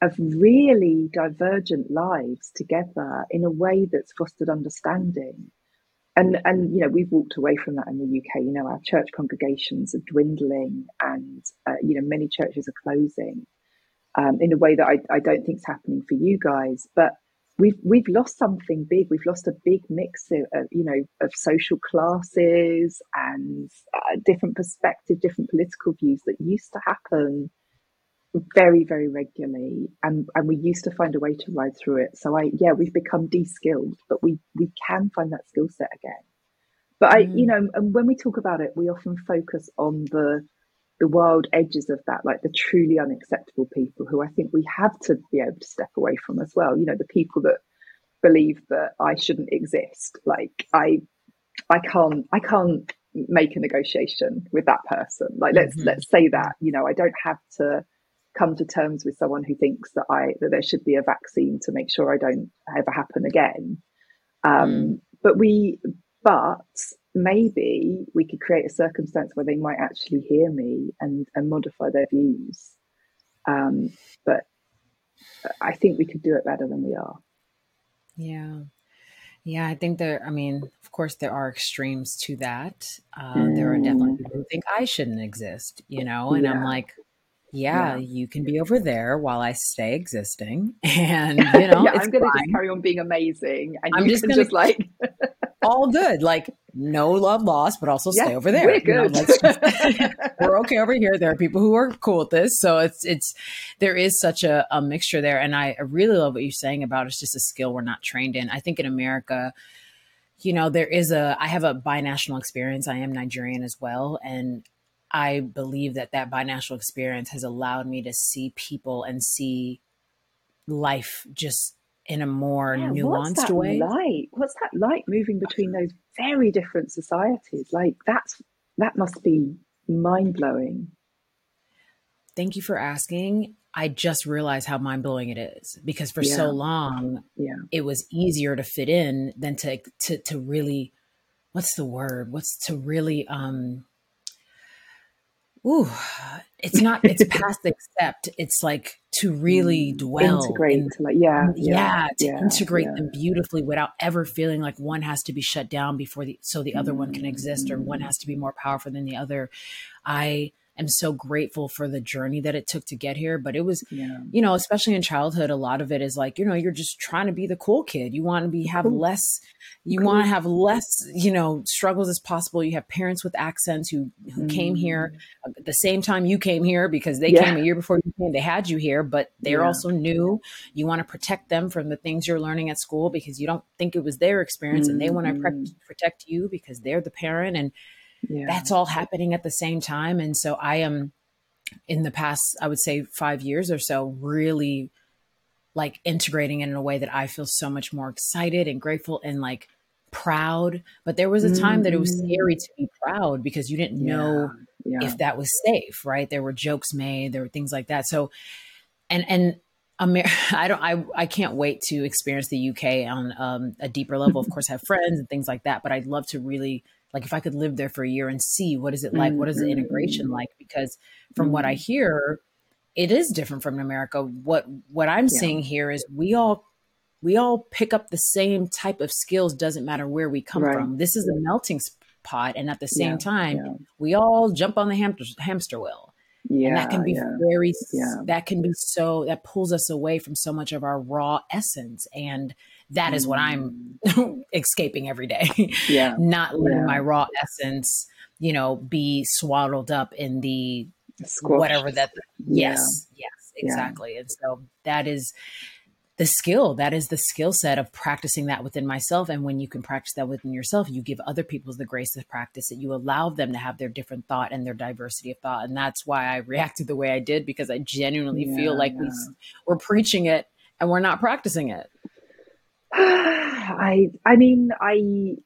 S1: of really divergent lives together in a way that's fostered understanding and and you know we've walked away from that in the UK. You know our church congregations are dwindling, and uh, you know many churches are closing um, in a way that I, I don't think is happening for you guys. But we've we've lost something big. We've lost a big mix of, you know of social classes and uh, different perspectives, different political views that used to happen very very regularly. And and we used to find a way to ride through it. So i yeah we've become de-skilled but we we can find that skill set again. But i you know and when we talk about it we often focus on the the wild edges of that like the truly unacceptable people who i think we have to be able to step away from as well you know the people that believe that i shouldn't exist like i i can't i can't make a negotiation with that person like let's
S2: Mhm.
S1: let's say that you know i don't have to come to terms with someone who thinks that I that there should be a vaccine to make sure I don't ever happen again. Um, But we, but maybe we could create a circumstance where they might actually hear me and and modify their views. Um, but I think we could do it better than we are.
S2: Yeah. Yeah, I think there, I mean, of course, there are extremes to that. Uh, There are definitely people who think I shouldn't exist, you know, and I'm like, yeah,
S1: Yeah.
S2: you can be over there while I stay existing. And, you know,
S1: yeah,
S2: it's
S1: I'm going to carry on being amazing, and
S2: I'm
S1: you
S2: just gonna-
S1: just like
S2: all good. Like, no love lost, but also stay over there.
S1: we're
S2: you know, just- we're okay over here. There are people who are cool with this. So it's, it's, there is such a, a mixture there. And I really love what you're saying about it's just a skill we're not trained in. I think in America, you know, there is a, I have a binational experience. I am Nigerian as well. And I believe that that binational experience has allowed me to see people and see life just in a more
S1: Yeah, what's
S2: nuanced
S1: that
S2: way.
S1: like? What's that like moving between those very different societies? Like that's that must be mind blowing.
S2: Thank you for asking. I just realized how mind blowing it is because for so long
S1: Yeah.
S2: it was easier to fit in than to to to really what's the word? What's to really um ooh it's not it's past accept. It's like to really mm, dwell
S1: Integrate
S2: in-
S1: like yeah, um,
S2: yeah,
S1: yeah,
S2: to
S1: yeah,
S2: integrate
S1: yeah.
S2: them beautifully without ever feeling like one has to be shut down before the so the other one can mm. exist or one has to be more powerful than the other. I am so grateful for the journey that it took to get here, but it was
S1: Yeah.
S2: you know, especially in childhood, a lot of it is like, you know, you're just trying to be the cool kid. You want to be have less you
S1: Cool.
S2: want to have less, you know, struggles as possible. You have parents with accents who who came here at the same time you came here because they
S1: Mm. Yeah.
S2: came a year before you came. They had you here, but they're
S1: Yeah.
S2: also new. You want to protect them from the things you're learning at school because you don't think it was their experience and they want to pre- protect you because they're the parent and
S1: Yeah.
S2: that's all happening at the same time. And so I am in the past, I would say five years or so, really like integrating it in a way that I feel so much more excited and grateful and like proud. But there was a time that it was scary to be proud because you didn't know
S1: yeah.
S2: if that was safe, right? There were jokes made, there were things like that. So, and and Amer- I don't, I I can't wait to experience the UK on um, a deeper level. Of course, I have friends and things like that, but I'd love to really like if I could live there for a year and see what is it like, what is the integration mm-hmm. like? Because from what I mm-hmm. hear, it is different from America. What what I'm
S1: Yeah.
S2: seeing here is we all we all pick up the same type of skills. Doesn't matter where we come
S1: Right.
S2: from. This is a melting pot and at the same
S1: Yeah,
S2: time
S1: yeah.
S2: we all jump on the hamster hamster wheel
S1: Yeah,
S2: and that can be very
S1: yeah.
S2: that can be so that pulls us away from so much of our raw essence and that is what i'm escaping every day.
S1: Yeah,
S2: not letting
S1: yeah.
S2: my raw essence you know be swaddled up in the whatever that
S1: Yeah.
S2: yes yes
S1: Yeah.
S2: exactly and so that is the skill that is the skill set of practicing that within myself and when you can practice that within yourself you give other people the grace to practice it you allow them to have their different thought and their diversity of thought and that's why i reacted the way i did because i genuinely feel
S1: Yeah,
S2: like we we're preaching it and we're not practicing it
S1: I I mean I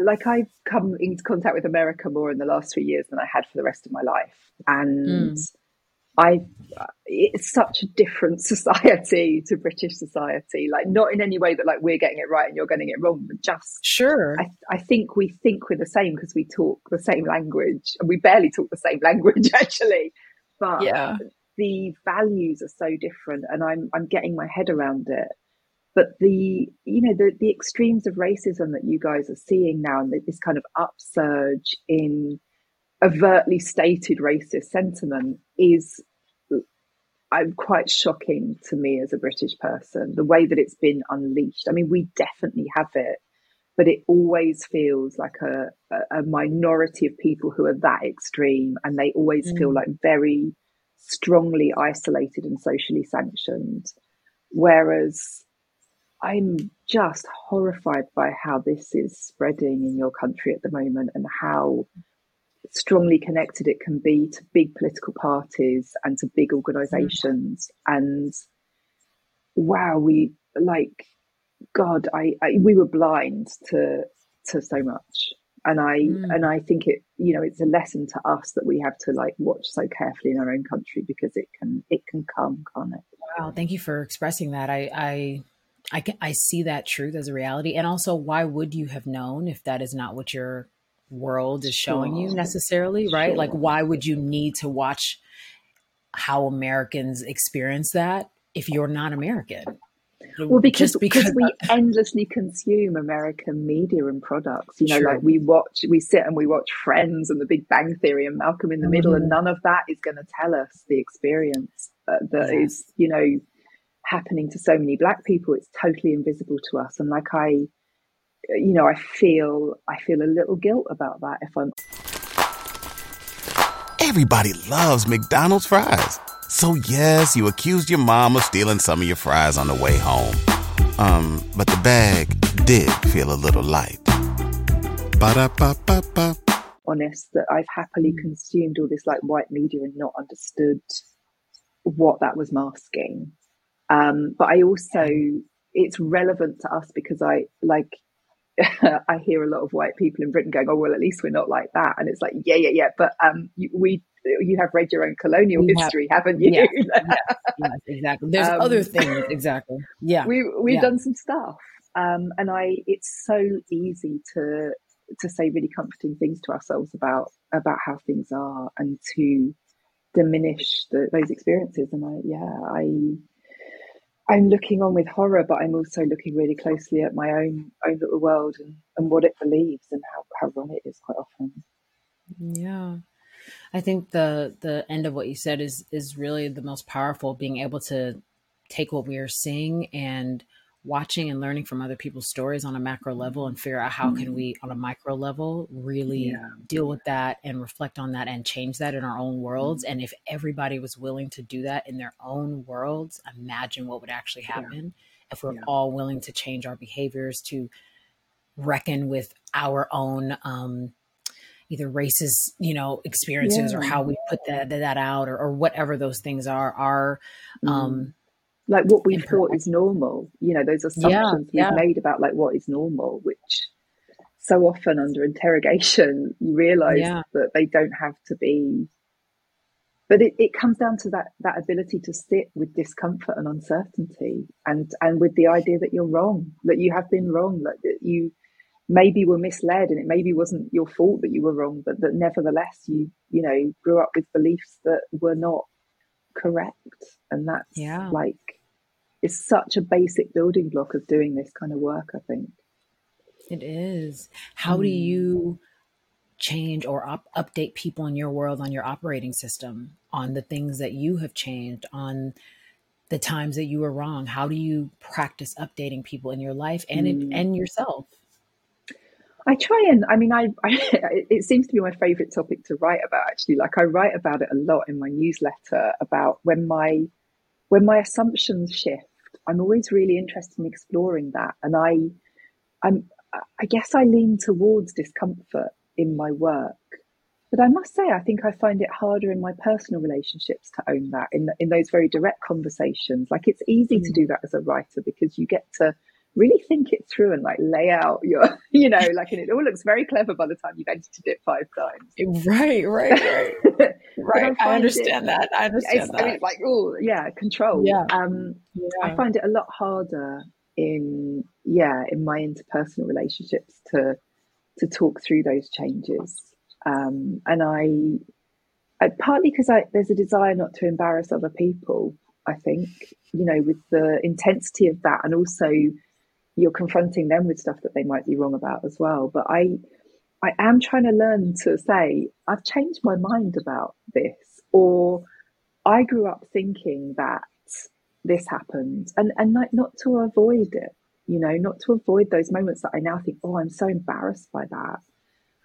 S1: like I've come into contact with America more in the last three years than I had for the rest of my life, and hmm. I it's such a different society to British society. Like not in any way that like we're getting it right and you're getting it wrong, but just
S2: sure.
S1: I I think we think we're the same because we talk the same language, and we barely talk the same language actually, but
S2: Yeah.
S1: the values are so different, and I'm I'm getting my head around it but the you know the the extremes of racism that you guys are seeing now and this kind of upsurge in overtly stated racist sentiment is I'm quite shocking to me as a British person the way that it's been unleashed. I mean, we definitely have it, but it always feels like a, a, minority of people who are that extreme, and they always feel
S2: Mm.
S1: like very strongly isolated and socially sanctioned. Whereas I'm just horrified by how this is spreading in your country at the moment and how strongly connected it can be to big political parties and to big organizations. And wow, we like, God, I, I we were blind to to so much. And I
S2: Mm.
S1: and I think it, you know, it's a lesson to us that we have to like watch so carefully in our own country because it can it can come, can't it?
S2: Wow, thank you for expressing that. I I I, can, I see that truth as a reality, and also, why would you have known if that is not what your world is showing you necessarily? Right? Like, why would you need to watch how Americans experience that if you're not American?
S1: Well, because, because
S2: because
S1: we endlessly consume American media and products. You know,
S2: True.
S1: like we watch, we sit and we watch Friends and The Big Bang Theory and Malcolm in the Middle, and
S2: Mhm.
S1: none of that is going to tell us the experience uh, that is,
S2: Yes.
S1: you know, happening to so many Black people. It's totally invisible to us, and like I, you know, I feel, I feel a little guilt about that if I'm
S11: Everybody loves McDonald's fries. So yes, you accused your mom of stealing some of your fries on the way home. Um, but the bag did feel a little light. Ba-da-ba-ba-ba.
S1: honest that I've happily consumed all this like white media and not understood what that was masking. Um, but I also, it's relevant to us because I like, I hear a lot of white people in Britain going, "Oh well, at least we're not like that," and it's like, yeah, yeah, yeah. But um, you, we, you have read your own colonial
S2: We have-
S1: history, haven't you?
S2: Yes, yes, yes, exactly. There's
S1: Um,
S2: other things, exactly. Yeah,
S1: we we've
S2: yeah.
S1: done some stuff um and i it's so easy to to say really comforting things to ourselves about about how things are and to diminish the, those experiences and i yeah i i'm looking on with horror but i'm also looking really closely at my own own little world and, and what it believes and how, how wrong it is quite often
S2: Yeah. I think the the end of what you said is is really the most powerful being able to take what we are seeing and watching and learning from other people's stories on a macro level and figure out how can we on a micro level really
S1: Yeah.
S2: deal with that and reflect on that and change that in our own worlds. And if everybody was willing to do that in their own worlds imagine what would actually happen. If we're
S1: Yeah.
S2: all willing to change our behaviors to reckon with our own um either racist you know experiences or how we put that that out or, or whatever those things are are um
S1: like what we thought is normal you know those assumptions we've made about like what is normal which so often under interrogation you realize
S2: Yeah.
S1: that they don't have to be. But it, it comes down to that that ability to sit with discomfort and uncertainty and and with the idea that you're wrong that you have been wrong that, that you maybe were misled and it maybe wasn't your fault that you were wrong but that nevertheless you you know grew up with beliefs that were not correct and that's
S2: Yeah.
S1: like it's such a basic building block of doing this kind of work i think
S2: it is how do
S1: Mm.
S2: you change or up, update people in your world on your operating system, on the things that you have changed, on the times that you were wrong? How do you practice updating people in your life and mm. and yourself?
S1: I try and I mean I, I, it seems to be my favorite topic to write about actually. Like I write about it a lot in my newsletter about when my when my assumptions shift I'm always really interested in exploring that. And I I'm I guess I lean towards discomfort in my work. But I must say I think I find it harder in my personal relationships to own that in in those very direct conversations. Like it's easy mm. to do that as a writer because you get to really think it through and like lay out your, you know, like, and it all looks very clever by the time you've edited it five times.
S2: Right, right, right. right. I, I, understand it, that. I understand that. I mean,
S1: like, oh, yeah, control. Yeah. Um, yeah. I find it a lot harder in, yeah, in my interpersonal relationships to, to talk through those changes. Um, and I, I partly because I, there's a desire not to embarrass other people. I think, you know, with the intensity of that and also you're confronting them with stuff that they might be wrong about as well. But I, I am trying to learn to say, I've changed my mind about this, or I grew up thinking that this happened, and and like not to avoid it, you know, not to avoid those moments that I now think, oh, I'm so embarrassed by that.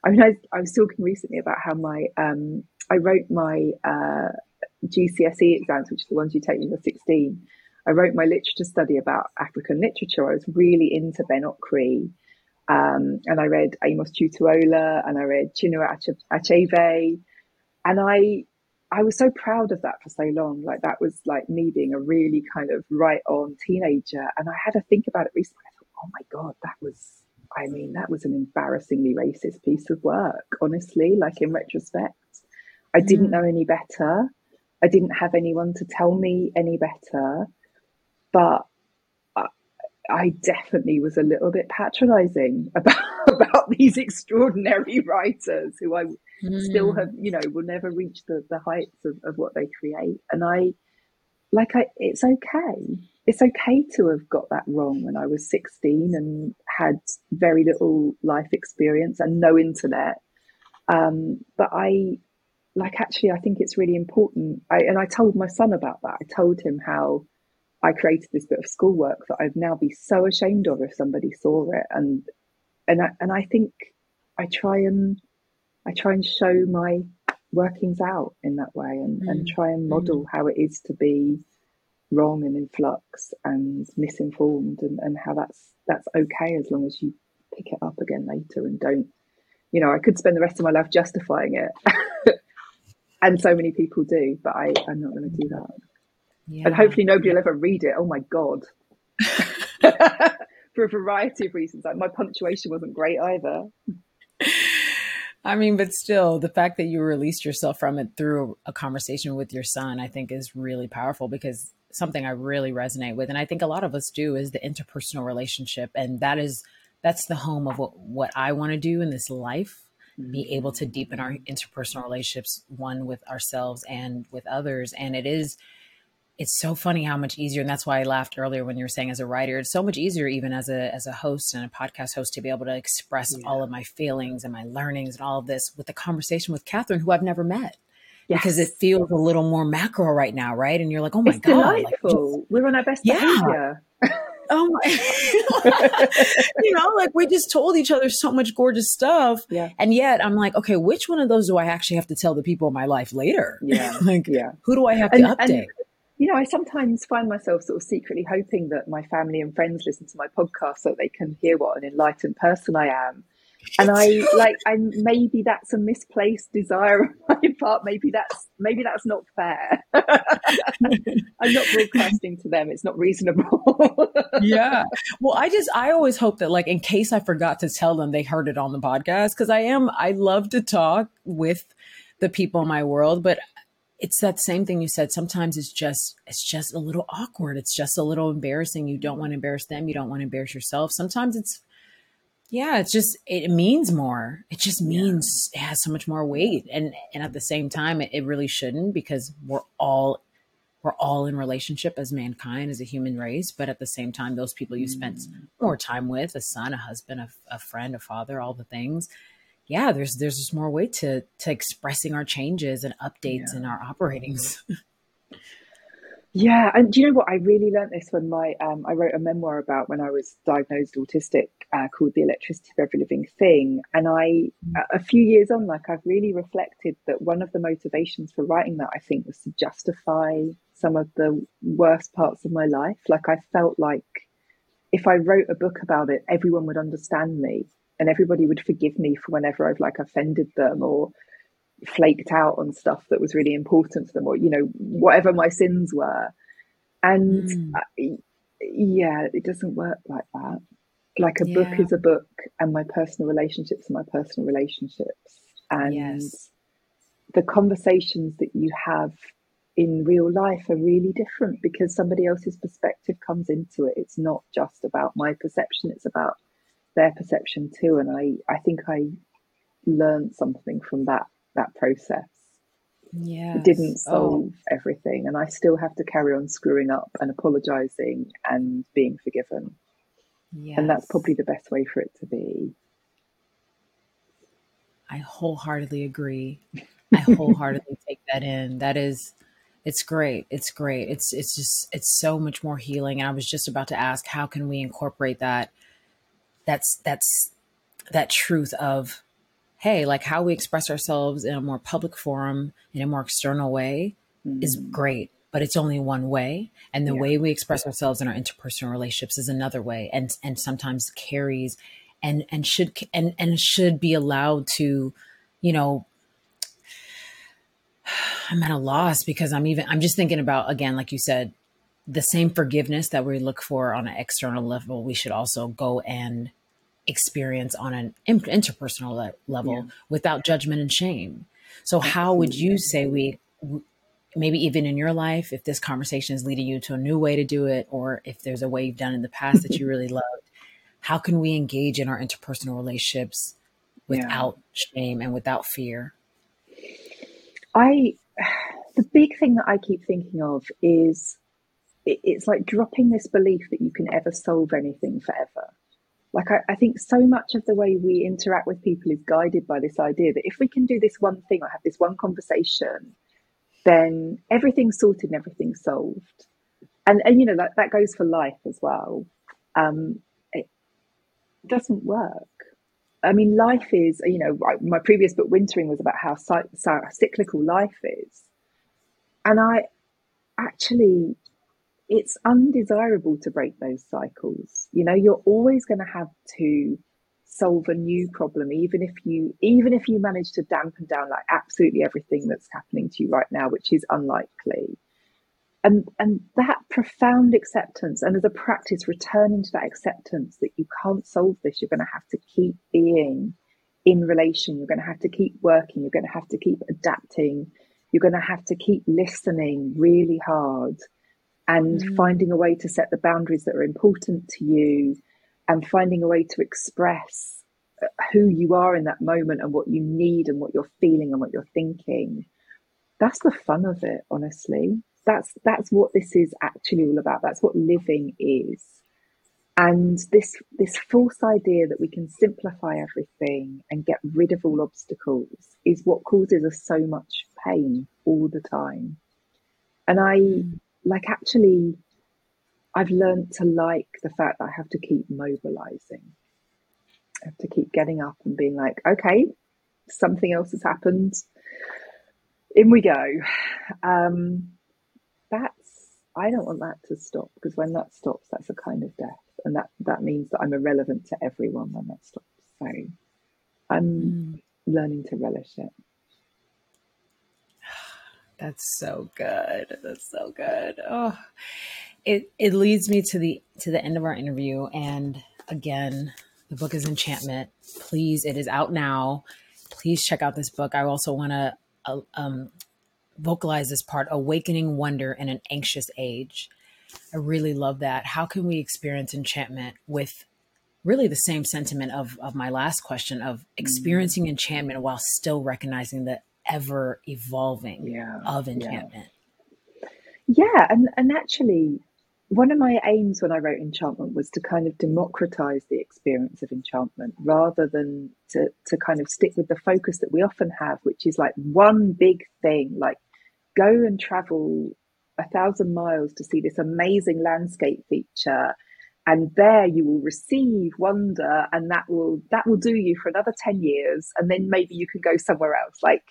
S1: I mean, I, I was talking recently about how my um, I wrote my uh, GCSE exams, which are the ones you take when you're 16, I wrote my literature study about African literature. I was really into Ben Okri. Um, and I read Amos Tutuola and I read Chinua Achebe. And I I was so proud of that for so long. Like that was like me being a really kind of right on teenager. And I had to think about it recently. I thought, oh my God, that was I mean, that was an embarrassingly racist piece of work, honestly, like in retrospect. I didn't mm. know any better. I didn't have anyone to tell me any better but I, I definitely was a little bit patronizing about about these extraordinary writers who I mm. still have, you know, will never reach the, the heights of, of what they create. And I, like, I, it's okay. It's okay to have got that wrong when I was 16 and had very little life experience and no internet. Um, but I, like, actually, I think it's really important. I, and I told my son about that. I told him how I created this bit of schoolwork that I'd now be so ashamed of if somebody saw it. And and I, and I think I try and I try and show my workings out in that way and, mm. and try and model mm. how it is to be wrong and in flux and misinformed and, and how that's that's okay as long as you pick it up again later and don't you know, I could spend the rest of my life justifying it. and so many people do, but I, I'm not going to do that. Yeah. And hopefully nobody will ever read it. Oh my God. For a variety of reasons. Like my punctuation wasn't great either.
S2: I mean, but still, the fact that you released yourself from it through a conversation with your son, I think is really powerful because something I really resonate with, and I think a lot of us do, is the interpersonal relationship. And that is, that's the home of what, what I want to do in this life be mm-hmm. able to deepen our interpersonal relationships, one with ourselves and with others. And it is, it's so funny how much easier and that's why i laughed earlier when you were saying as a writer it's so much easier even as a as a host and a podcast host to be able to express yeah. all of my feelings and my learnings and all of this with the conversation with katherine who i've never met. Yes. because it feels a little more macro right now right? And you're like oh my
S1: it's
S2: god
S1: like, we're on our best yeah. behavior.
S2: Oh my you know like we just told each other so much gorgeous stuff
S1: yeah.
S2: and yet i'm like okay which one of those do i actually have to tell the people in my life later?
S1: Yeah.
S2: Like
S1: yeah.
S2: who do i have and, to update
S1: you know, I sometimes find myself sort of secretly hoping that my family and friends listen to my podcast so they can hear what an enlightened person I am. And I like, I maybe that's a misplaced desire on my part. Maybe that's maybe that's not fair. I'm not broadcasting to them. It's not reasonable.
S2: yeah. Well, I just I always hope that like in case I forgot to tell them they heard it on the podcast because I am I love to talk with the people in my world, but it's that same thing you said. Sometimes it's just it's just a little awkward. It's just a little embarrassing. You don't want to embarrass them. You don't want to embarrass yourself. Sometimes it's yeah it's just it means more. It just means yeah. it has so much more weight. And and at the same time it, it really shouldn't because we're all we're all in relationship as mankind as a human race. But at the same time those people you spent mm. more time with a son a husband a, a friend a father all the things yeah, there's there's just more way to to expressing our changes and updates yeah. in our operatings.
S1: Yeah, and do you know what? I really learned this when my um, I wrote a memoir about when I was diagnosed autistic, uh, called "The Electricity of Every Living Thing." And I, a few years on, like I've really reflected that one of the motivations for writing that I think was to justify some of the worst parts of my life. Like I felt like if I wrote a book about it, everyone would understand me, and everybody would forgive me for whenever I've like offended them or flaked out on stuff that was really important to them or you know whatever my sins were and mm. I, yeah it doesn't work like that like a yeah. book is a book and my personal relationships are my personal relationships and yes. the conversations that you have in real life are really different because somebody else's perspective comes into it it's not just about my perception it's about their perception too and i i think i learned something from that that process. Yeah, it didn't oh. solve oh. everything, and I still have to carry on screwing up and apologizing and being forgiven. Yes. And that's probably the best way for it to be.
S2: I wholeheartedly agree. I wholeheartedly take that in. That is it's great. It's great. It's it's just it's so much more healing. And I was just about to ask how can we incorporate that that's that's that truth of hey, like how we express ourselves in a more public forum, in a more external way mm-hmm. is great, but it's only one way. And the yeah. way we express ourselves in our interpersonal relationships is another way. And and sometimes carries and and should and and should be allowed to, you know, I'm at a loss because I'm even I'm just thinking about again, like you said, the same forgiveness that we look for on an external level, we should also go and experience on an interpersonal le- level yeah. without judgment and shame. So, how would you say we, maybe even in your life, if this conversation is leading you to a new way to do it, or if there's a way you've done in the past that you really loved, how can we engage in our interpersonal relationships without yeah. shame and without fear?
S1: I, the big thing that I keep thinking of is it's like dropping this belief that you can ever solve anything forever I, I, think so much of the way we interact with people is guided by this idea that if we can do this one thing or have this one conversation then everything's sorted and everything's solved. And and you know that, that goes for life as well. Um, it doesn't work. I mean life is you know my previous book wintering was about how cyclical life is. And i actually it's undesirable to break those cycles. You know, you're always going to have to solve a new problem, even if you even if you manage to dampen down like absolutely everything that's happening to you right now, which is unlikely. And and that profound acceptance, and as a practice, returning to that acceptance that you can't solve this, you're going to have to keep being in relation, you're going to have to keep working, you're going to have to keep adapting, you're going to have to keep listening really hard and mm. finding a way to set the boundaries that are important to you and finding a way to express uh, who you are in that moment and what you need and what you're feeling and what you're thinking. That's the fun of it honestly. That's that's what this is actually all about. That's what living is. And this this false idea that we can simplify everything and get rid of all obstacles is what causes us so much pain all the time. And i mm like actually I've learned to like the fact that I have to keep mobilizing. I have to keep getting up and being like, okay, something else has happened. In we go. Um, that's I don't want that to stop because when that stops, that's a kind of death, and that that means that I'm irrelevant to everyone when that stops. So I'm mm. learning to relish it.
S2: That's so good. That's so good. Oh, it it leads me to the to the end of our interview, and again, the book is Enchantment. Please, it is out now. Please check out this book. I also want to uh, um, vocalize this part: awakening wonder in an anxious age. I really love that. How can we experience enchantment with really the same sentiment of of my last question of experiencing mm-hmm. enchantment while still recognizing that ever evolving yeah, of enchantment.
S1: Yeah. yeah, and and actually, one of my aims when I wrote Enchantment was to kind of democratize the experience of enchantment rather than to, to kind of stick with the focus that we often have, which is like one big thing, like go and travel a thousand miles to see this amazing landscape feature. And there you will receive wonder and that will that will do you for another 10 years and then maybe you can go somewhere else. Like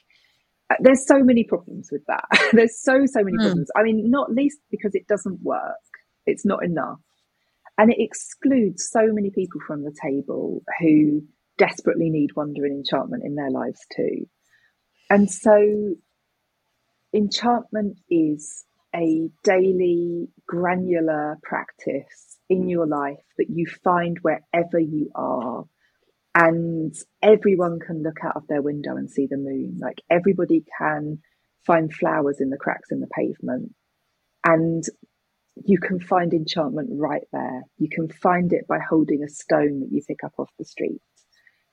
S1: there's so many problems with that. there's so so many mm. problems. I mean, not least because it doesn't work it's not enough. And it excludes so many people from the table who desperately need wonder and enchantment in their lives too. And so, enchantment is a daily, granular practice in your life that you find wherever you are. And everyone can look out of their window and see the moon. Like everybody can find flowers in the cracks in the pavement. And you can find enchantment right there. You can find it by holding a stone that you pick up off the street.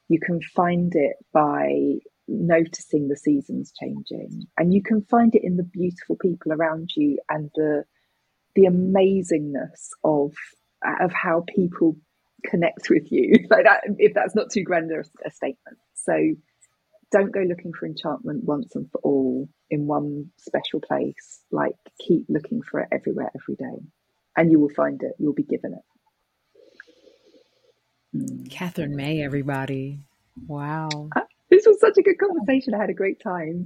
S1: You can find it by noticing the seasons changing. And you can find it in the beautiful people around you and the the amazingness of of how people connect with you. Like that if that's not too grand a statement. So don't go looking for enchantment once and for all in one special place. Like keep looking for it everywhere, every day, and you will find it. You'll be given it.
S2: Mm. Katherine May, everybody. Wow.
S1: Uh, this was such a good conversation. I had a great time.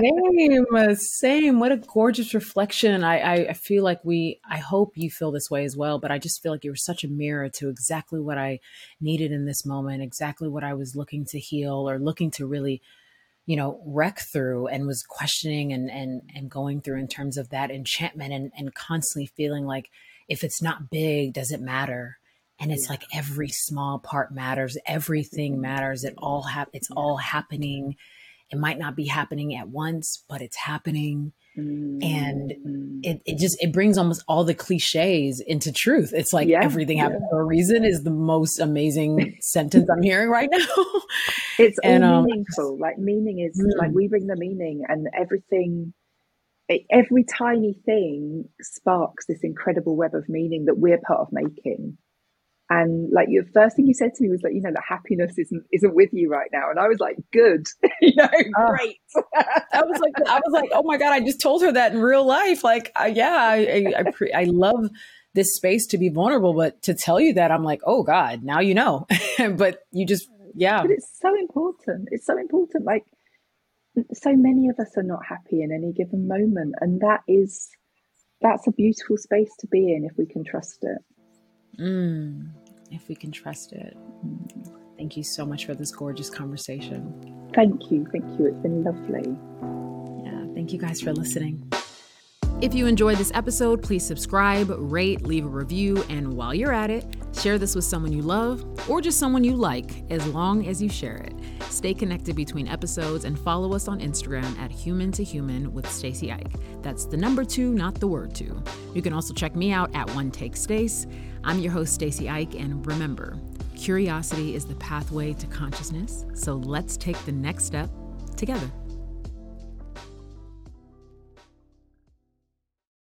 S2: same, uh, same. What a gorgeous reflection. I, I, I, feel like we, I hope you feel this way as well, but I just feel like you were such a mirror to exactly what I needed in this moment, exactly what I was looking to heal or looking to really, you know, wreck through and was questioning and, and, and going through in terms of that enchantment and, and constantly feeling like if it's not big, does it matter? And it's yeah. like every small part matters everything matters it all hap- it's all happening it might not be happening at once but it's happening mm-hmm. and it, it just it brings almost all the cliches into truth it's like yeah. everything happens yeah. for a reason is the most amazing sentence i'm hearing right now
S1: it's and, all um, meaningful like meaning is mm. like we bring the meaning and everything every tiny thing sparks this incredible web of meaning that we're part of making and like your first thing you said to me was like, you know, that happiness isn't isn't with you right now. And I was like, good, you know, uh, great.
S2: I was like, I was like, oh my god, I just told her that in real life. Like, uh, yeah, I I, I, pre- I love this space to be vulnerable, but to tell you that, I'm like, oh god, now you know. but you just, yeah.
S1: But it's so important. It's so important. Like, so many of us are not happy in any given moment, and that is that's a beautiful space to be in if we can trust it.
S2: Mm, if we can trust it. Thank you so much for this gorgeous conversation.
S1: Thank you. Thank you. It's been lovely.
S2: Yeah. Thank you guys for listening. If you enjoyed this episode, please subscribe, rate, leave a review, and while you're at it, share this with someone you love or just someone you like, as long as you share it. Stay connected between episodes and follow us on Instagram at Human 2 Human with Stacy Ike. That's the number two, not the word two. You can also check me out at One Take Stace. I'm your host, Stacy Ike, and remember, curiosity is the pathway to consciousness. So let's take the next step together.